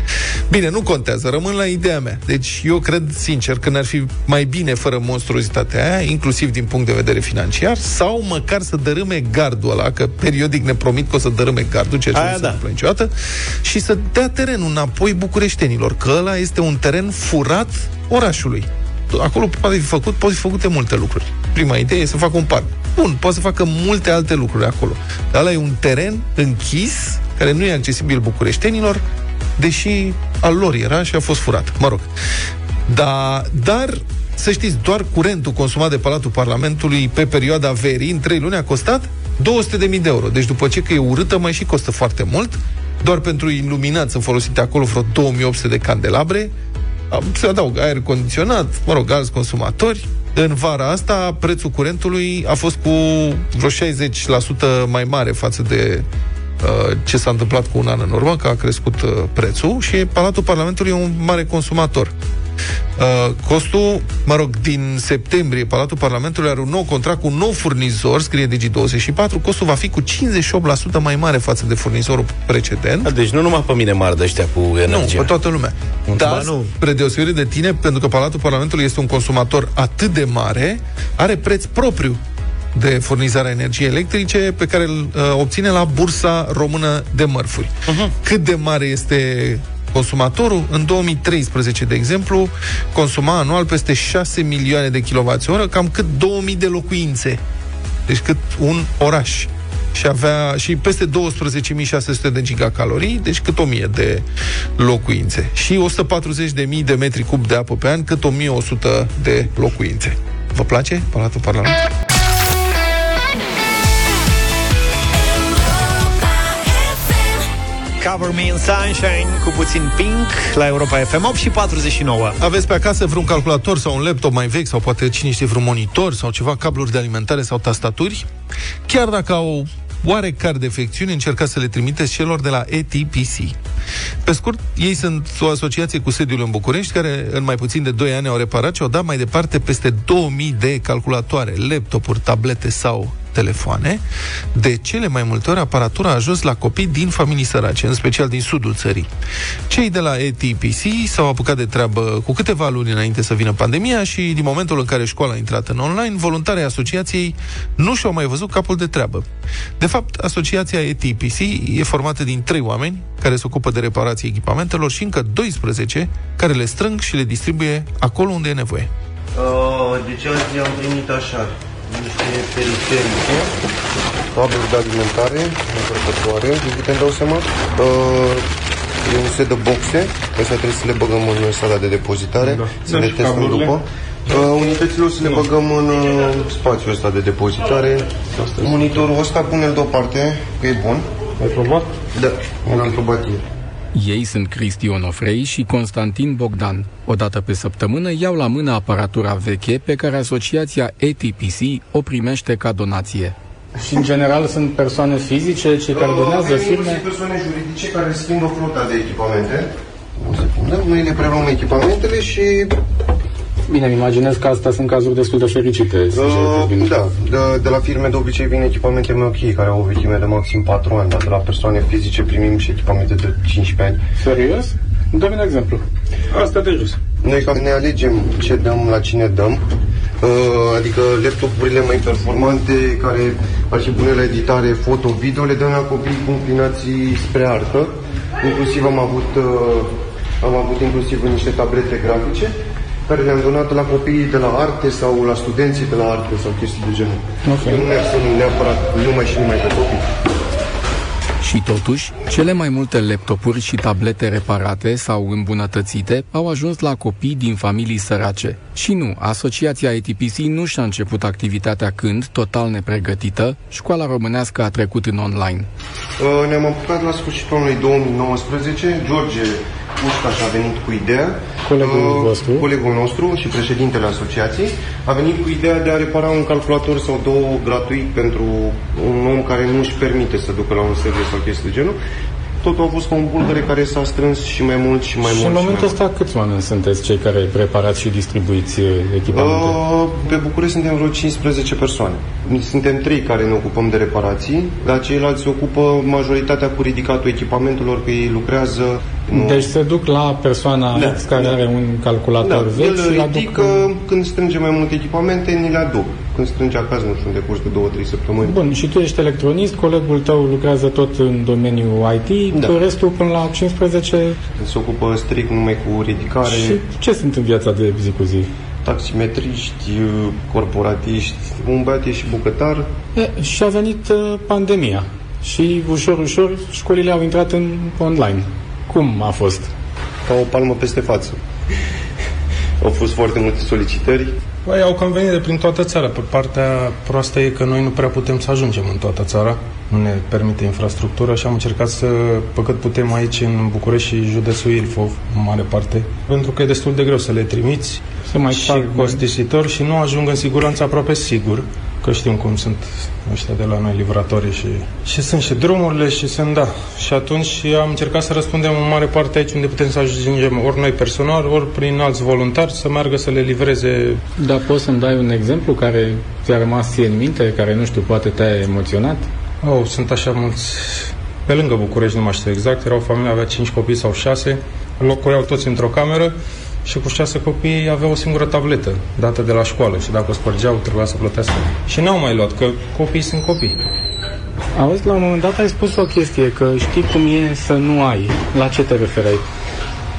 Bine, nu contează, rămân la ideea mea. Deci eu cred, sincer, că ne-ar fi mai bine fără monstruozitatea aia, inclusiv din punct de vedere financiar, sau măcar să dărâme gardul ăla, că periodic ne promit că o să dărâme gardul, ceea ce Aia nu se da. întâmplă niciodată, și să dea terenul înapoi bucureștenilor, că ăla este un teren furat orașului. Acolo poate fi făcut, pot fi făcute multe lucruri. prima idee e să facă un parc. Bun, poate să facă multe alte lucruri acolo. Dar ăla e un teren închis, care nu e accesibil bucureștenilor, deși al lor era și a fost furat. Mă rog. Da, dar să știți, doar curentul consumat de Palatul Parlamentului pe perioada verii, în 3 luni, a costat 200.000 de euro. Deci după ce că e urâtă, mai și costă foarte mult. Doar pentru iluminat sunt folosite acolo vreo 2800 de candelabre. Se adaugă aer condiționat, mă rog, alți consumatori. În vara asta, prețul curentului a fost cu vreo 60% mai mare față de uh, ce s-a întâmplat cu un an în urmă, că a crescut uh, prețul și Palatul Parlamentului e un mare consumator. Uh, costul, mă rog, din septembrie, Palatul Parlamentului are un nou contract cu un nou furnizor, scrie Digi24, costul va fi cu 58% mai mare față de furnizorul precedent. A, deci nu numai pe mine mă ăștia cu energia. Nu, pe toată lumea. Dar, nu. spre deosebire de tine, pentru că Palatul Parlamentului este un consumator atât de mare, are preț propriu de furnizarea energiei electrice pe care îl uh, obține la Bursa Română de Mărfuri. Uh-huh. Cât de mare este consumatorul? În 2013, de exemplu, consuma anual peste 6 milioane de kWh, cam cât 2000 de locuințe. Deci cât un oraș și avea și peste 12.600 de gigacalorii, deci cât 1000 de locuințe. Și 140.000 de metri cub de apă pe an, cât 1100 de locuințe. Vă place Palatul Parlamentului? Cover Me in Sunshine cu puțin pink la Europa FM 8 și 49. Aveți pe acasă vreun calculator sau un laptop mai vechi sau poate cine știe vreun monitor sau ceva, cabluri de alimentare sau tastaturi? Chiar dacă au oarecare defecțiuni, încercați să le trimiteți celor de la ETPC. Pe scurt, ei sunt o asociație cu sediul în București, care în mai puțin de 2 ani au reparat și au dat mai departe peste 2000 de calculatoare, laptopuri, tablete sau telefoane. De cele mai multe ori, aparatura a ajuns la copii din familii sărace, în special din sudul țării. Cei de la ETPC s-au apucat de treabă cu câteva luni înainte să vină pandemia și din momentul în care școala a intrat în online, voluntarii asociației nu și-au mai văzut capul de treabă. De fapt, asociația ETPC e formată din trei oameni care se ocupă de reparație echipamentelor și încă 12 care le strâng și le distribuie acolo unde e nevoie. Uh, deci azi am primit așa, niște periferice, cabluri de alimentare, încărcătoare, din câte îmi dau seama. Uh, e un set de boxe, astea trebuie să le băgăm în sala de depozitare, da. să Da, le și testăm cablurile? după. Uh, unitățile o să le băgăm în uh, spațiul ăsta de depozitare. Monitorul ăsta pune-l deoparte, că e bun. Ai probat? Da, un am probat ieri. Ei sunt Cristi Onofrei și Constantin Bogdan. Odată pe săptămână iau la mână aparatura veche pe care asociația ETPC o primește ca donație. Și în general sunt persoane fizice, cei care donează Avem firme? inclusiv persoane juridice care schimbă flota de echipamente. O secundă. Noi le preluăm echipamentele și Bine, îmi imaginez că astea sunt cazuri destul de fericite. sincer Uh, vorbind. da, de, de la firme de obicei vin echipamente mai ok, care au o vechime de maxim 4 ani, dar de la persoane fizice primim și echipamente de 15 ani. Serios? Dă-mi un exemplu. Asta de jos. Noi cam ne alegem ce dăm la cine dăm, uh, adică laptopurile mai performante, care ar fi bune la editare foto, video, le dăm la copii cu inclinații spre artă. Inclusiv am avut, uh, am avut inclusiv niște tablete grafice care le-am donat la copiii de la arte sau la studenții de la arte sau chestii de genul. Ok. Nu merg sunt neapărat numai și numai pe copii. Și totuși, cele mai multe laptopuri și tablete reparate sau îmbunătățite au ajuns la copii din familii sărace. Și nu, asociația ETPC nu și-a început activitatea când, total nepregătită, școala românească a trecut în online. Uh, Ne-am apucat la sfârșitul anului 2019. George Pușcaș a venit cu ideea. Colegul Uh, vostru. Colegul nostru și președintele asociației a venit cu ideea de a repara un calculator sau două gratuit pentru un om care nu își permite să ducă la un serviciu sau chestii de genul. Totul a fost ca un bulgăre care s-a strâns și mai mult și mai Și mult. în și momentul mai mult. ăsta câți oameni sunteți cei care preparați și distribuiți uh, echipamente? Uh, Pe București suntem vreo 15 persoane. Suntem trei care ne ocupăm de reparații, dar ceilalți se ocupă majoritatea cu ridicatul echipamentelor, că ei lucrează. nu- Deci se duc la persoana Da, X care da. are un calculator Da, vechi el și îl aduc ridică, în- când strânge mai multe echipamente, ni le aduc. Când strânge acasă, nu știu, în decurs de 2-3 săptămâni. Bun, și tu ești electronist, colegul tău lucrează tot în domeniul IT, Da. da. restul până la 15 Se ocupă strict numai cu ridicare. și ce sunt în viața de zi cu zi? taximetriști, corporatiști, un băiat e și bucătar. E, și a venit uh, pandemia și ușor, ușor școlile au intrat în online. Cum a fost? Ca o palmă peste față. Au fost foarte multe solicitări. Băi, au cam venit de prin toată țara. Pe partea proastă e că noi nu prea putem să ajungem în toată țara. Nu ne permite infrastructura și am încercat să, pe cât putem aici în București și județul Ilfov, în mare parte, pentru că e destul de greu să le trimiți să mai și costisitor și nu ajung în siguranță aproape sigur că știm cum sunt ăștia de la noi livratorii și, și sunt și drumurile și sunt, da. Și atunci am încercat să răspundem în mare parte aici unde putem să ajungem ori noi personal, ori prin alți voluntari să meargă să le livreze. Da, poți să-mi dai un exemplu care ți-a rămas ție în minte, care, nu știu, poate te-a emoționat? Oh, sunt așa mulți pe lângă București, nu mai știu exact, era o familie, avea 5 copii sau 6, locuiau toți într-o cameră și cu șase copii avea o singură tabletă dată de la școală și dacă o spărgeau trebuia să plătească. Și n-au mai luat, că copiii sunt copii. Auzi, la un moment dat ai spus o chestie, că știi cum e să nu ai. La ce te referai?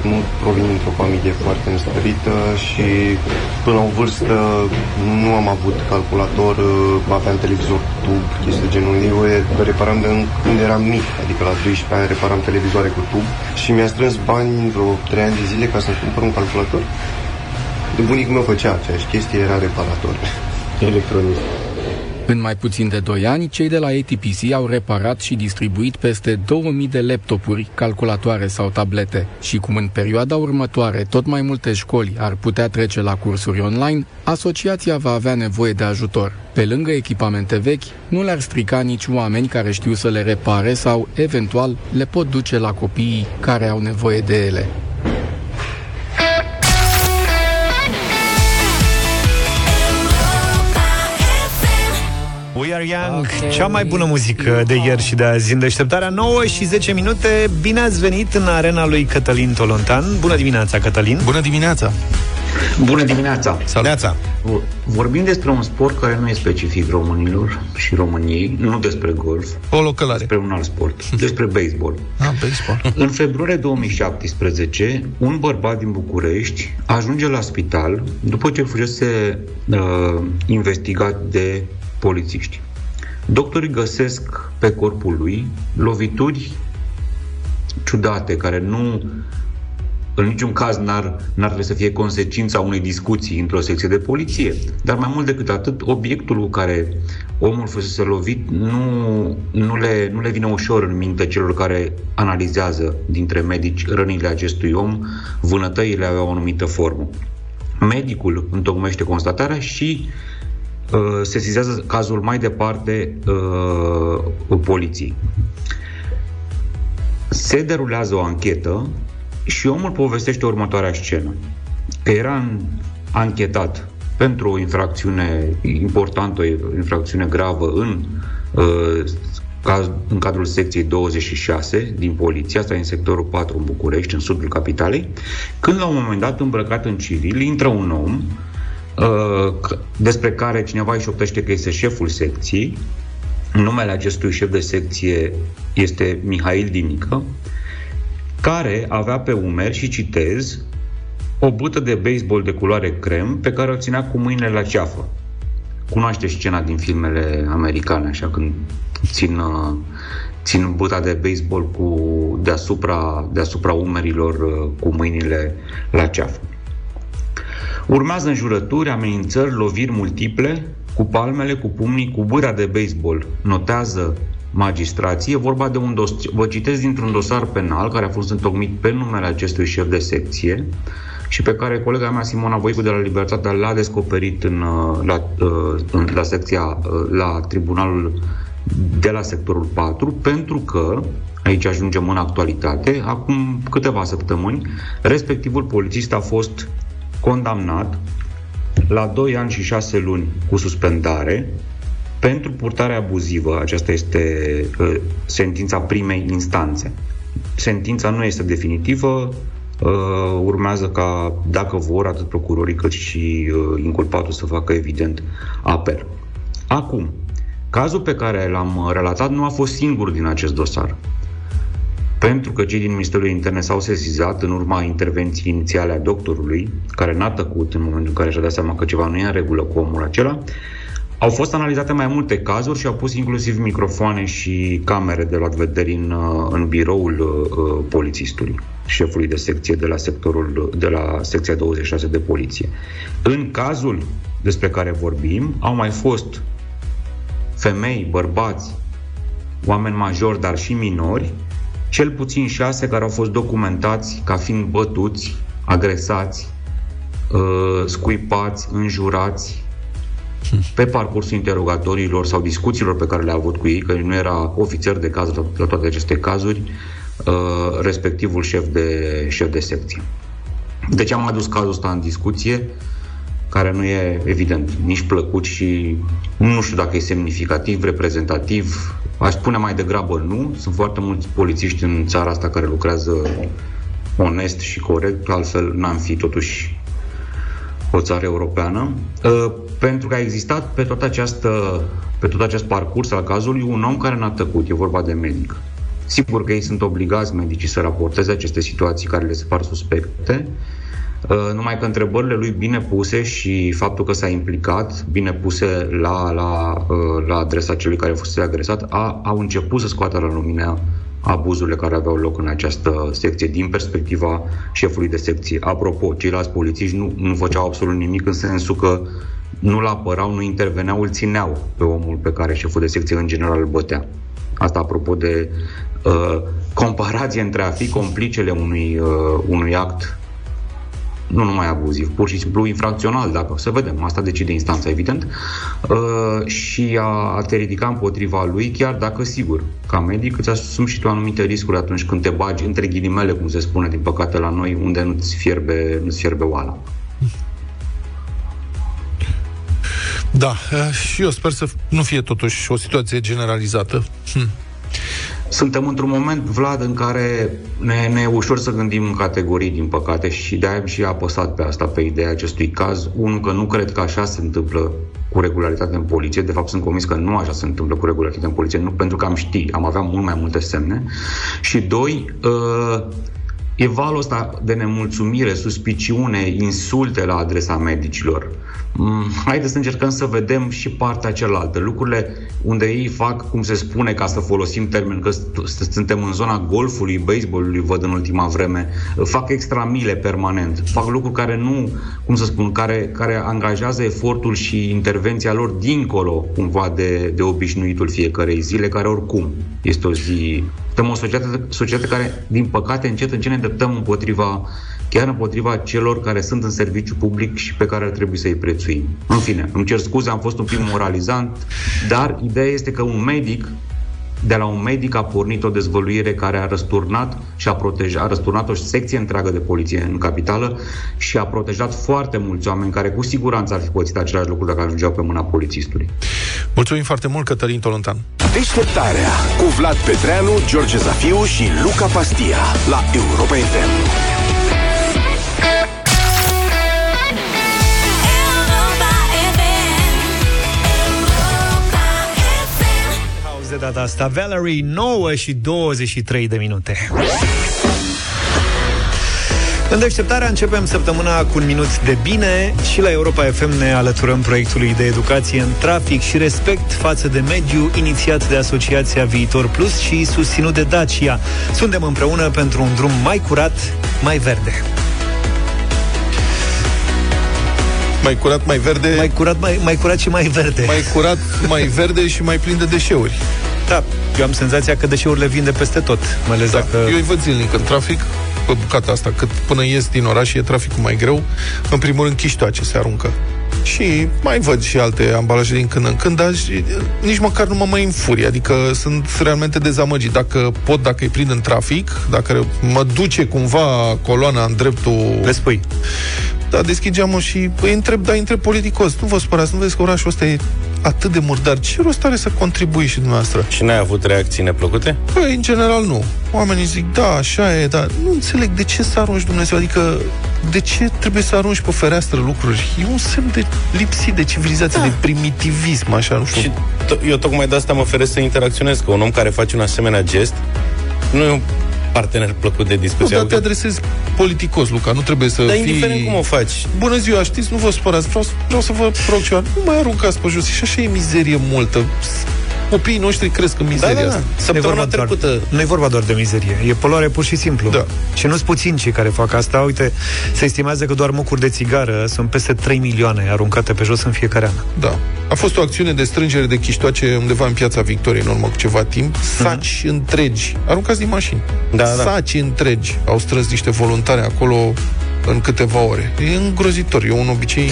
Nu provin dintr-o familie foarte înstărită și până la o vârstă nu am avut calculator, uh, aveam televizor tub, chestii de genul. Eu reparam de când eram mic, adică la 12 ani reparam televizoare cu tub și mi-a strâns bani vreo 3 ani de zile ca să-mi cumpăr un calculator. De bunicul meu făcea aceeași chestie, era reparator electronic. În mai puțin de 2 ani, cei de la ATPC au reparat și distribuit peste 2000 de laptopuri, calculatoare sau tablete. Și cum în perioada următoare tot mai multe școli ar putea trece la cursuri online, asociația va avea nevoie de ajutor. Pe lângă echipamente vechi, nu le-ar strica nici oameni care știu să le repare sau, eventual, le pot duce la copiii care au nevoie de ele. We Are Young, okay. cea mai bună muzică de ieri și de azi în deșteptarea 9 și 10 minute. Bine ați venit în arena lui Cătălin Tolontan. Bună dimineața, Cătălin! Bună dimineața! Bună dimineața! Salut! Vorbim despre un sport care nu e specific românilor și României, nu despre golf, o călare. despre un alt sport, despre baseball. Ah, baseball. În februarie 2017, un bărbat din București ajunge la spital după ce fusese uh, investigat de polițiști. Doctorii găsesc pe corpul lui lovituri ciudate, care nu în niciun caz n-ar, n-ar trebui să fie consecința unei discuții într-o secție de poliție. Dar mai mult decât atât, obiectul cu care omul fusese lovit nu, nu, le, nu le vine ușor în minte celor care analizează dintre medici rănile acestui om, vânătăile aveau o anumită formă. Medicul întocmește constatarea și uh, sesizează cazul mai departe uh, poliției. Se derulează o anchetă și omul povestește următoarea scenă. Că era anchetat pentru o infracțiune importantă, o infracțiune gravă în, uh, în cadrul secției 26 din poliție, asta e în sectorul 4 în București, în sudul capitalei, când la un moment dat, îmbrăcat în civil, intră un om uh, despre care cineva își optește că este șeful secției, numele acestui șef de secție este Mihail Dimică, care avea pe umeri, și citez, o bută de baseball de culoare crem pe care o ținea cu mâinile la ceafă. Cunoaște scena din filmele americane, așa, când țin, uh, țin buta de baseball cu deasupra, deasupra umerilor uh, cu mâinile la ceafă. Urmează înjurături, amenințări, loviri multiple, cu palmele, cu pumnii, cu bâra de baseball. Notează magistrație. E vorba de un dos, vă citesc dintr-un dosar penal care a fost întocmit pe numele acestui șef de secție și pe care colega mea Simona Voicu de la Libertatea l-a descoperit în, uh, la, uh, în, la secția, uh, la tribunalul de la sectorul 4, pentru că, aici ajungem în actualitate, acum câteva săptămâni, respectivul polițist a fost condamnat la 2 ani și 6 luni cu suspendare pentru purtare abuzivă, aceasta este uh, sentința primei instanțe. Sentința nu este definitivă, uh, urmează ca, dacă vor, atât procurorii cât și uh, inculpatul să facă evident apel. Acum, cazul pe care l-am relatat nu a fost singur din acest dosar. Pentru că cei din Ministerul Interne s-au sesizat în urma intervenției inițiale a doctorului, care n-a tăcut în momentul în care și-a dat seama că ceva nu e în regulă cu omul acela, au fost analizate mai multe cazuri și au pus inclusiv microfoane și camere de luat vederi în, uh, în biroul uh, polițistului, șefului de secție de la, sectorul, de la secția 26 de poliție. În cazul despre care vorbim, au mai fost femei, bărbați, oameni majori, dar și minori, cel puțin șase care au fost documentați ca fiind bătuți, agresați, uh, scuipați, înjurați, pe parcursul interogatorilor sau discuțiilor pe care le-a avut cu ei, că nu era ofițer de caz la toate aceste cazuri, uh, respectivul șef de, șef de secție. Deci am adus cazul ăsta în discuție, care nu e evident nici plăcut și nu știu dacă e semnificativ, reprezentativ. Aș spune mai degrabă nu. Sunt foarte mulți polițiști în țara asta care lucrează onest și corect, altfel n-am fi totuși o țară europeană, uh, pentru că a existat pe, toată această, pe tot acest parcurs al cazului un om care n-a tăcut, e vorba de medic. Sigur că ei sunt obligați medicii să raporteze aceste situații care le se par suspecte, uh, numai că întrebările lui bine puse și faptul că s-a implicat, bine puse la, la, uh, la adresa celui care fusese agresat, a, au început să scoată la lumină abuzurile care aveau loc în această secție din perspectiva șefului de secție. Apropo, ceilalți polițiști nu, nu făceau absolut nimic în sensul că nu-l apărau, nu interveneau, îl țineau pe omul pe care șeful de secție în general îl bătea. Asta apropo de uh, comparație între a fi complicele unui, uh, unui act nu numai abuziv, pur și simplu infracțional, dacă să vedem, asta decide instanța, evident, uh, și a, a te ridica împotriva lui, chiar dacă, sigur, ca medic îți asumi și tu anumite riscuri atunci când te bagi între ghilimele, cum se spune, din păcate, la noi, unde nu-ți fierbe, nu-ți fierbe oala. Da, uh, și eu sper să nu fie totuși o situație generalizată. Hm. Suntem într-un moment, Vlad, în care ne, ne e ușor să gândim în categorii, din păcate, și de-aia am și apăsat pe asta, pe ideea acestui caz. Unul, că nu cred că așa se întâmplă cu regularitate în poliție. De fapt, sunt convins că nu așa se întâmplă cu regularitate în poliție, nu pentru că am ști, am avea mult mai multe semne. Și doi, uh, e valul ăsta de nemulțumire, suspiciune, insulte la adresa medicilor. Mm, haideți să încercăm să vedem și partea cealaltă. Lucrurile unde ei fac, cum se spune, ca să folosim termen, că suntem în zona golfului, baseballului, văd în ultima vreme, fac extramile permanent, fac lucruri care nu, cum să spun, care, care angajează efortul și intervenția lor dincolo, cumva, de, de obișnuitul fiecarei zile, care oricum este o zi... Suntem o societate, societate care, din păcate, încet, încet ne îndreptăm împotriva chiar împotriva celor care sunt în serviciu public și pe care ar trebui să-i prețuim. În fine, îmi cer scuze, am fost un pic moralizant, dar ideea este că un medic de la un medic a pornit o dezvăluire care a răsturnat și a protejat, a răsturnat o secție întreagă de poliție în capitală și a protejat foarte mulți oameni care cu siguranță ar fi pățit același lucru dacă ajungeau pe mâna polițistului. Mulțumim foarte mult, Cătălin Tolontan. Deșteptarea cu Vlad Petreanu, George Zafiu și Luca Pastia la Europa FM. Data asta Valerie, 9 și 23 de minute. În deșteptarea începem săptămâna cu un minut de bine și la Europa FM ne alăturăm proiectului de educație în trafic și respect față de mediu inițiat de Asociația Viitor Plus și susținut de Dacia. Suntem împreună pentru un drum mai curat, mai verde. Mai curat, mai verde. Mai curat, mai, mai curat și mai verde. Mai curat, mai verde și mai plin de deșeuri. Da, eu am senzația că deșeurile vin de peste tot. Mai ales da. dacă... Eu îi văd zilnic în trafic, pe bucata asta, cât până ies din oraș e traficul mai greu. În primul rând, chiștoace se aruncă. Și mai văd și alte ambalaje din când în când, dar nici măcar nu mă mai înfurie. Adică sunt realmente dezamăgit. Dacă pot, dacă îi prind în trafic, dacă mă duce cumva coloana în dreptul... Le spui. Da, deschid geamul și îi întreb, da, întreb politicos. Nu vă spărați, nu vezi că orașul ăsta e atât de murdar. Ce rost are să contribui și dumneavoastră? Și n-ai avut reacții neplăcute? Păi, în general, nu. Oamenii zic, da, așa e, dar nu înțeleg de ce să arunci Dumnezeu. Adică, de ce trebuie să arunci pe fereastră lucruri? E un semn de lipsit de civilizație, da. de primitivism, așa, nu știu. Și t- eu tocmai de asta mă feresc să interacționez, că un om care face un asemenea gest nu partener plăcut de discuție. Nu, dar te adresezi politicos, Luca, nu trebuie să Dar fii... indiferent cum o faci. Bună ziua, știți, nu vă spărați, vreau, vreau să vă rog ceva, nu mai aruncați pe jos, și așa e mizerie multă. Copiii noștri cresc în mizeria Da, da, da. asta. Săptămâna Nu e vorba trecută- Doar, nu e vorba doar de mizerie, e poluare pur și simplu. Da. Și nu sunt puțini cei care fac asta. Uite, se estimează că doar mucuri de țigară sunt peste 3 milioane aruncate pe jos în fiecare an. Da. A fost o acțiune de strângere de chiștoace undeva în piața Victoriei în urmă cu ceva timp. Saci întregi, aruncați din mașini. Da, da. Saci întregi au strâns niște voluntari acolo în câteva ore. E îngrozitor, e un obicei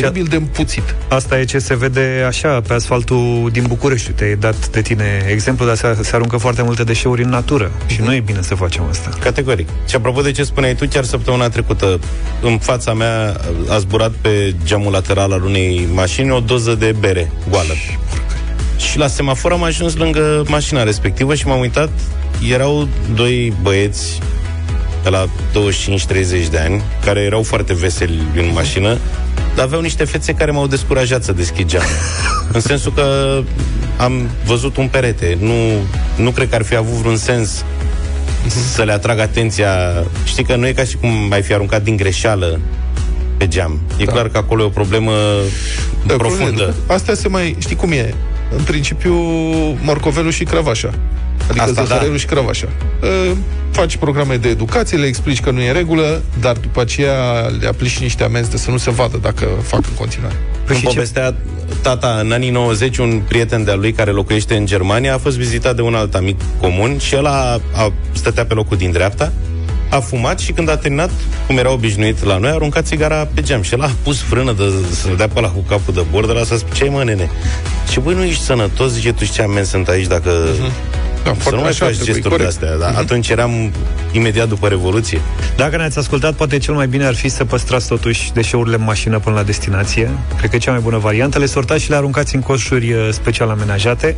teribil de împuțit. Asta e ce se vede așa pe asfaltul din București. Te-ai dat de tine exemplu, dar se, se aruncă foarte multe deșeuri în natură. Și nu e bine să facem asta. Categoric. Și apropo de ce spuneai tu, chiar săptămâna trecută, în fața mea a zburat pe geamul lateral al unei mașini o doză de bere goală. Și la semafor am ajuns lângă mașina respectivă și m-am uitat, erau doi băieți de la 25-30 de ani, care erau foarte veseli în mașină, dar aveau niște fețe care m-au descurajat să deschid geamul. în sensul că am văzut un perete. Nu, nu cred că ar fi avut vreun sens să le atrag atenția. Știi că nu e ca și cum ai fi aruncat din greșeală pe geam. E da. clar că acolo e o problemă Da, profundă. problemă. Astea se mai... Știi cum e? În principiu, morcovelul și crăvașa. Adică Asta, zăhărelul da. și crăvașa. Uh, faci programe de educație, le explici că nu e în regulă, dar după aceea le aplici niște amenzi de să nu se vadă dacă fac în continuare. Păi Îmi povestea tata în anii 90, un prieten de-al lui care locuiește în Germania a fost vizitat de un alt amic comun și el a, a stătea pe locul din dreapta, a fumat și când a terminat, cum era obișnuit la noi, a aruncat țigara pe geam și el a pus frână de, să-l dea pe la cu capul de bord, de la să spune, ce mă, nene? Și băi, nu ești sănătos, zice, tu știi ce amenzi sunt aici dacă... Da, să foarte nu mai așa faci trebuie, gesturi de corect. astea. Dar atunci eram imediat după Revoluție. Dacă ne-ați ascultat, poate cel mai bine ar fi să păstrați totuși deșeurile în mașină până la destinație. Cred că e cea mai bună variantă. Le sortați și le aruncați în coșuri uh, special amenajate,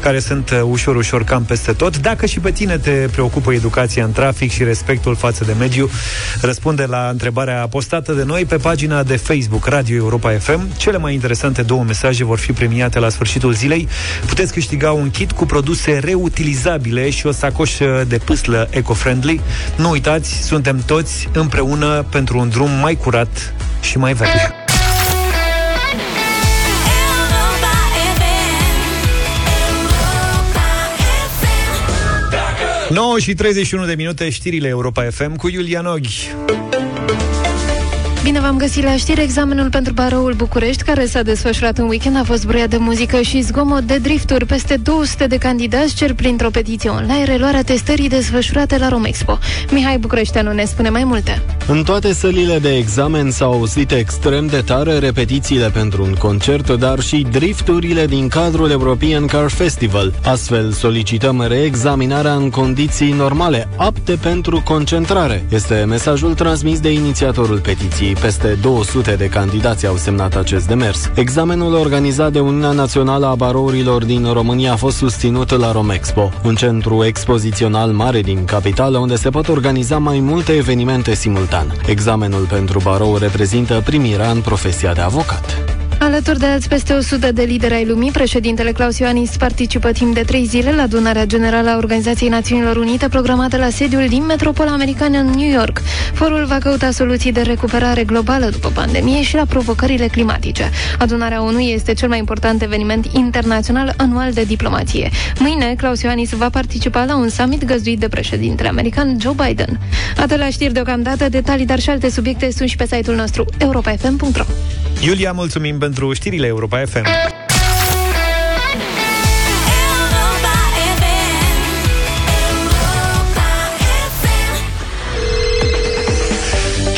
care sunt uh, ușor, ușor cam peste tot. Dacă și pe tine te preocupă educația în trafic și respectul față de mediu, răspunde la întrebarea postată de noi pe pagina de Facebook Radio Europa FM. Cele mai interesante două mesaje vor fi premiate la sfârșitul zilei. Puteți câștiga un kit cu produse reutilizabile și o sacoșă de pâslă eco-friendly. Nu uitați, suntem toți împreună pentru un drum mai curat și mai verde. 9 și 31 de minute, știrile Europa FM cu Iulian Oghi. Bine v-am găsit la știri. Examenul pentru baroul București, care s-a desfășurat în weekend, a fost bruiat de muzică și zgomot de drifturi. Peste 200 de candidați cer printr-o petiție online reluarea testării desfășurate la Romexpo. Mihai Bucureșteanu ne spune mai multe. În toate sălile de examen s-au auzit extrem de tare repetițiile pentru un concert, dar și drifturile din cadrul European Car Festival. Astfel, solicităm reexaminarea în condiții normale, apte pentru concentrare. Este mesajul transmis de inițiatorul petiției. Peste 200 de candidați au semnat acest demers. Examenul organizat de Uniunea Națională a Barourilor din România a fost susținut la Romexpo, un centru expozițional mare din capitală unde se pot organiza mai multe evenimente simultan. Examenul pentru barou reprezintă primirea în profesia de avocat. Alături de alți peste 100 de lideri ai lumii, președintele Claus Ioanis participă timp de trei zile la adunarea generală a Organizației Națiunilor Unite programată la sediul din metropola americană în New York. Forul va căuta soluții de recuperare globală după pandemie și la provocările climatice. Adunarea ONU este cel mai important eveniment internațional anual de diplomație. Mâine, Claus Ioanis va participa la un summit găzduit de președintele american Joe Biden. Atât la știri deocamdată, detalii, dar și alte subiecte sunt și pe site-ul nostru europafm.ro. Iulia, mulțumim pentru știrile Europa FM.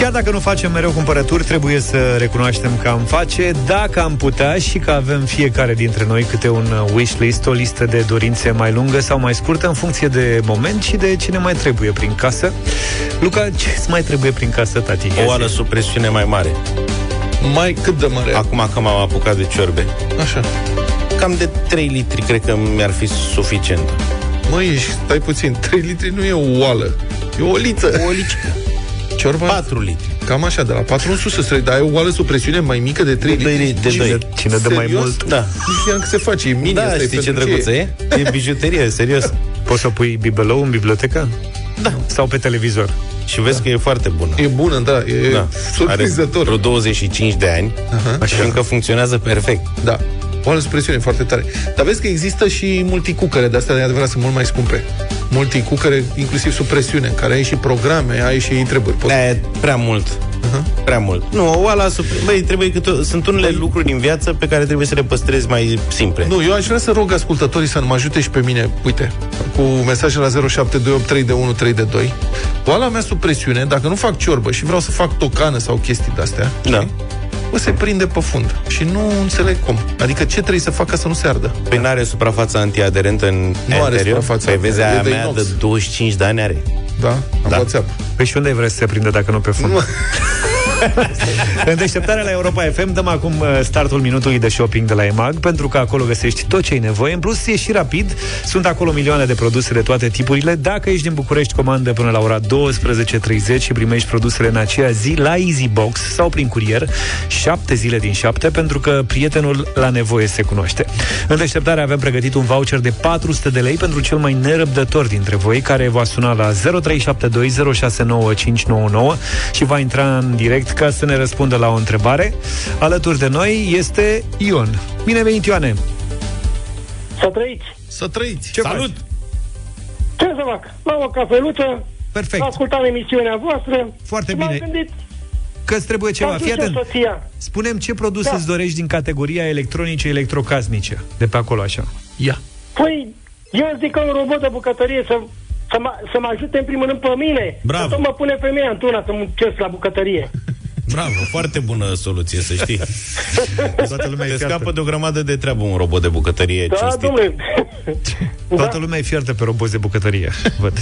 Chiar dacă nu facem mereu cumpărături, trebuie să recunoaștem că am face, dacă am putea și că avem fiecare dintre noi câte un wishlist, o listă de dorințe mai lungă sau mai scurtă în funcție de moment și de cine mai trebuie prin casă. Luca, ce mai trebuie prin casă, tati? O oală sub presiune mai mare. Mai cât de mare? Acum că m-am apucat de ciorbe. Așa. Cam de 3 litri cred că mi-ar fi suficient. Măi, ești, stai puțin, 3 litri nu e o oală, e o liță. O liță. Ciorba? 4 litri. Cam așa, de la 4 în sus să trăi, dar ai o oală sub presiune mai mică de 3 De doi litri. litri, de doi. Cine dă mai Serios? mult? Da. Nu știam că se face, e mini, Da, asta e știi ce pentru drăguță e? E bijuterie, serios. Poți să pui bibelou în bibliotecă? Da. Sau pe televizor? Și vezi că e foarte bună. E bună, da, e Da. surprinzător. Are vreo 25 de ani Aha. și încă funcționează perfect. Da. O altă presiune foarte tare. Dar vezi că există și multicucăre, de astea de adevărat sunt mult mai scumpe. Multicucăre, inclusiv sub presiune, în care ai și programe, ai și treburi. Poți... E prea mult. Uh-huh. Prea mult. Nu, o ala sub... Băi, trebuie câte... Sunt unele lucruri din viață pe care trebuie să le păstrezi mai simple. Nu, eu aș vrea să rog ascultătorii să mă ajute și pe mine, uite, cu mesaje la 0728 de 1 3 de 2. Oala mea sub presiune, dacă nu fac ciorbă și vreau să fac tocană sau chestii de-astea, Da. bă, se prinde pe fund. Și nu înțeleg cum. Adică ce trebuie să fac ca să nu se ardă? Păi n-are suprafața antiaderentă în Nu are interior? suprafața. Păi vezi, E aia de mea inox. de 25 de ani are. Da? Am Da. da. WhatsApp. Păi și unde vrei să se prindă dacă nu pe fund? În deșteptarea la Europa FM dăm acum uh, startul minutului de shopping de la EMAG, pentru că acolo găsești tot ce ai nevoie. În plus, e și rapid. Sunt acolo milioane de produse de toate tipurile. Dacă ești din București, comandă până la ora 12.30 și primești produsele în aceea zi la EasyBox sau prin curier, 7 zile din 7, pentru că prietenul la nevoie se cunoaște. În deșteptare avem pregătit un voucher de 400 de lei pentru cel mai nerăbdător dintre voi, care va suna la 0372069599 și va intra în direct ca să ne răspundă la o întrebare. Alături de noi este Ion. Bine venit, Ioane! Să trăiți! Să trăiți! Ce Salut! Faci? Ce să fac? La o cafeluță, Perfect. ascultam emisiunea voastră Foarte și m-am bine. gândit Că îți trebuie ceva. am Fii dus eu atent. soția. Spunem ce produse Da. îți dorești din categoria electronice electrocasnice. De pe acolo, așa. Ia. Păi, eu zic că un robot de bucătărie să, să, mă, să mă ajute în primul rând pe mine. Bravo. Că tot mă pune femeia într-una să muncesc la bucătărie. Bravo, foarte bună soluție, să știi. Toată lumea Te e fiartă. scapă de o grămadă de treabă un robot de bucătărie Da, cinstit. domnule. Toată lumea e fiartă pe roboți de bucătărie. Văd.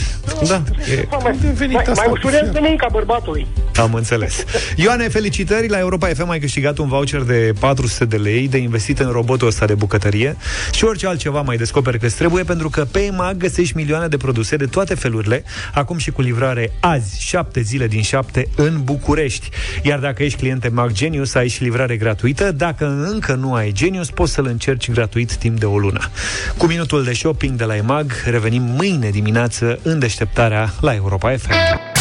Da. E, mai, mai, mai ușurează de munca bărbatului. am înțeles. Ioane, felicitări! La Europa FM ai câștigat un voucher de 400 de lei de investit în robotul ăsta de bucătărie și orice altceva mai descoperi că trebuie, pentru că pe EMAG găsești milioane de produse de toate felurile, acum și cu livrare azi, 7 zile din 7 în București. Iar dacă ești client EMAG Genius, ai și livrare gratuită. Dacă încă nu ai Genius, poți să-l încerci gratuit timp de o lună. Cu minutul de shopping de la EMAG, revenim mâine dimineață în deșteptarea la Europa FM.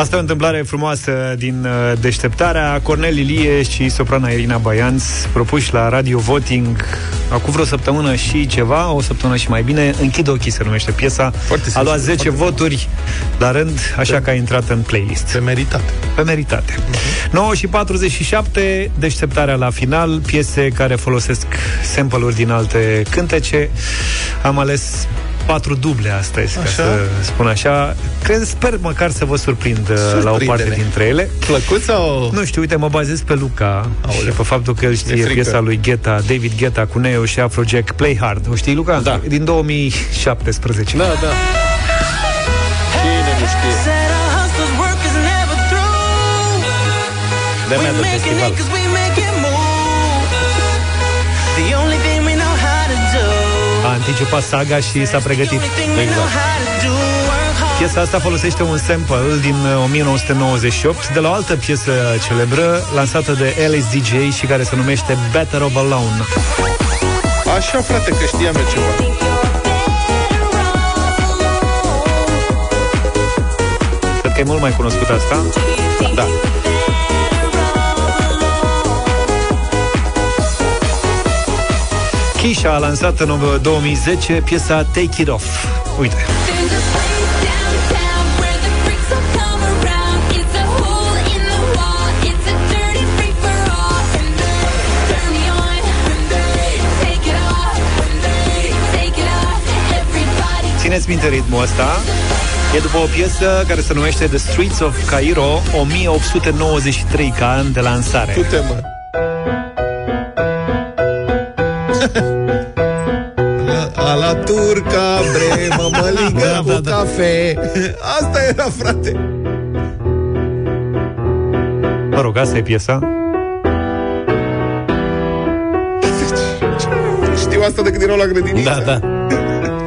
Asta e o întâmplare frumoasă din uh, deșteptarea. Cornel Ilie și soprana Irina Baianț, propuși la Radio Voting acum vreo săptămână și ceva, o săptămână și mai bine. Închid ochii se numește piesa. Foarte a luat sensibil, 10 foarte voturi la rând, așa că a intrat în playlist. Pe meritate. Pe meritate. 9 și 47, deșteptarea la final, piese care folosesc sample-uri din alte cântece. Am ales patru duble astăzi, ca Așa? să spun așa. Cred, sper măcar să vă surprind uh, la o parte Surprinde-ne. dintre ele. Plăcut sau... Nu știu, uite, mă bazez pe Luca Aoleu. și pe faptul că el E știe frică. piesa lui Gheta, David Gheta cu Neo și Afrojack Play Hard. O știi, Luca? Da. Din 2017. Da, da. Cine nu știe? De mea de festival. Anticipat saga și s-a pregătit. Exact. Piesa asta folosește un sample din uh, 1998 de la o altă piesă celebră lansată de Alice DJ și care se numește Better of Alone. Așa, frate, că știam eu ceva. Cred că e mult mai cunoscut asta. Da. Kisha a lansat în 2010 piesa Take It Off. Uite. Țineți minte ritmul ăsta. E după o piesă care se numește The Streets of Cairo 1893 ca an de lansare. Tu te mă. Bre, mă măligă Da, da, cu da. cafe. Asta era, frate. Mă rog, asta e piesa. Știu știu asta de când erau la grădiniță. Da, da.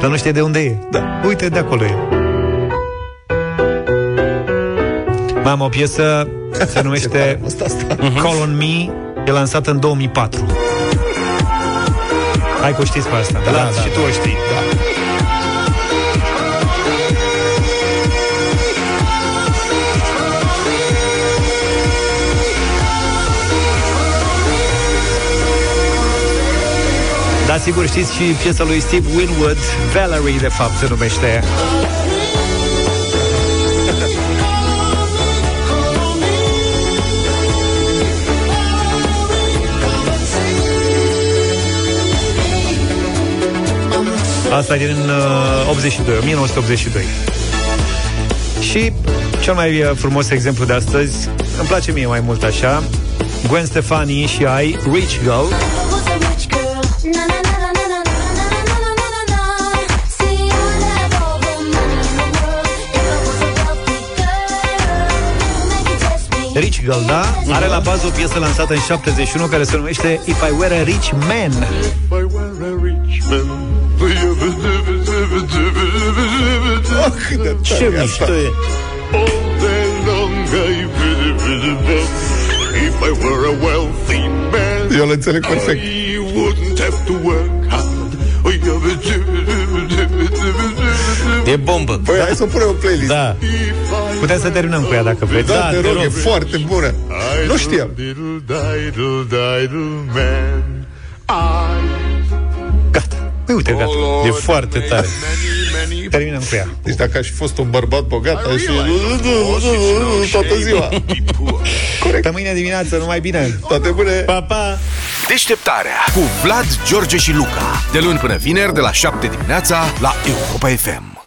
Dar nu știe de unde e. Da. Uite, de acolo e. Mai am o piesă, se numește Call on Me, e lansată în 2004. Hai că o știți pe asta. Da, Da, da, și da. tu o știi. Da. Da, sigur știți și piesa lui Steve Winwood, Valerie, de fapt, se numește. Asta e din uh, 82, 1982. Și cel mai uh, frumos exemplu de astăzi, îmi place mie mai mult așa, Gwen Stefani și ai Rich Girl. Rich Girl, da? Are la bază o piesă lansată în 71 care se numește If I Were a Rich Man. Oh, cât de Ce tare e mișto asta. e. If I were a wealthy man, Eu îl înțeleg perfect. I wouldn't have to work hard. E bombă. Păi, hai să o punem în playlist. Da. Putem să terminăm cu ea dacă vreți. Da, te rog, e foarte bună. Nu știam. Diddle, diddle, diddle, man. I Gata. Păi uite, gata. E foarte tare. many, many Terminăm cu ea. Deci dacă aș fi fost un bărbat bogat, aș fi toată ziua. Pe mâine dimineață, numai bine. Toate bune. Pa, pa! Deșteptarea cu Vlad, George și Luca. De luni până vineri, de la 7 dimineața, la Europa FM.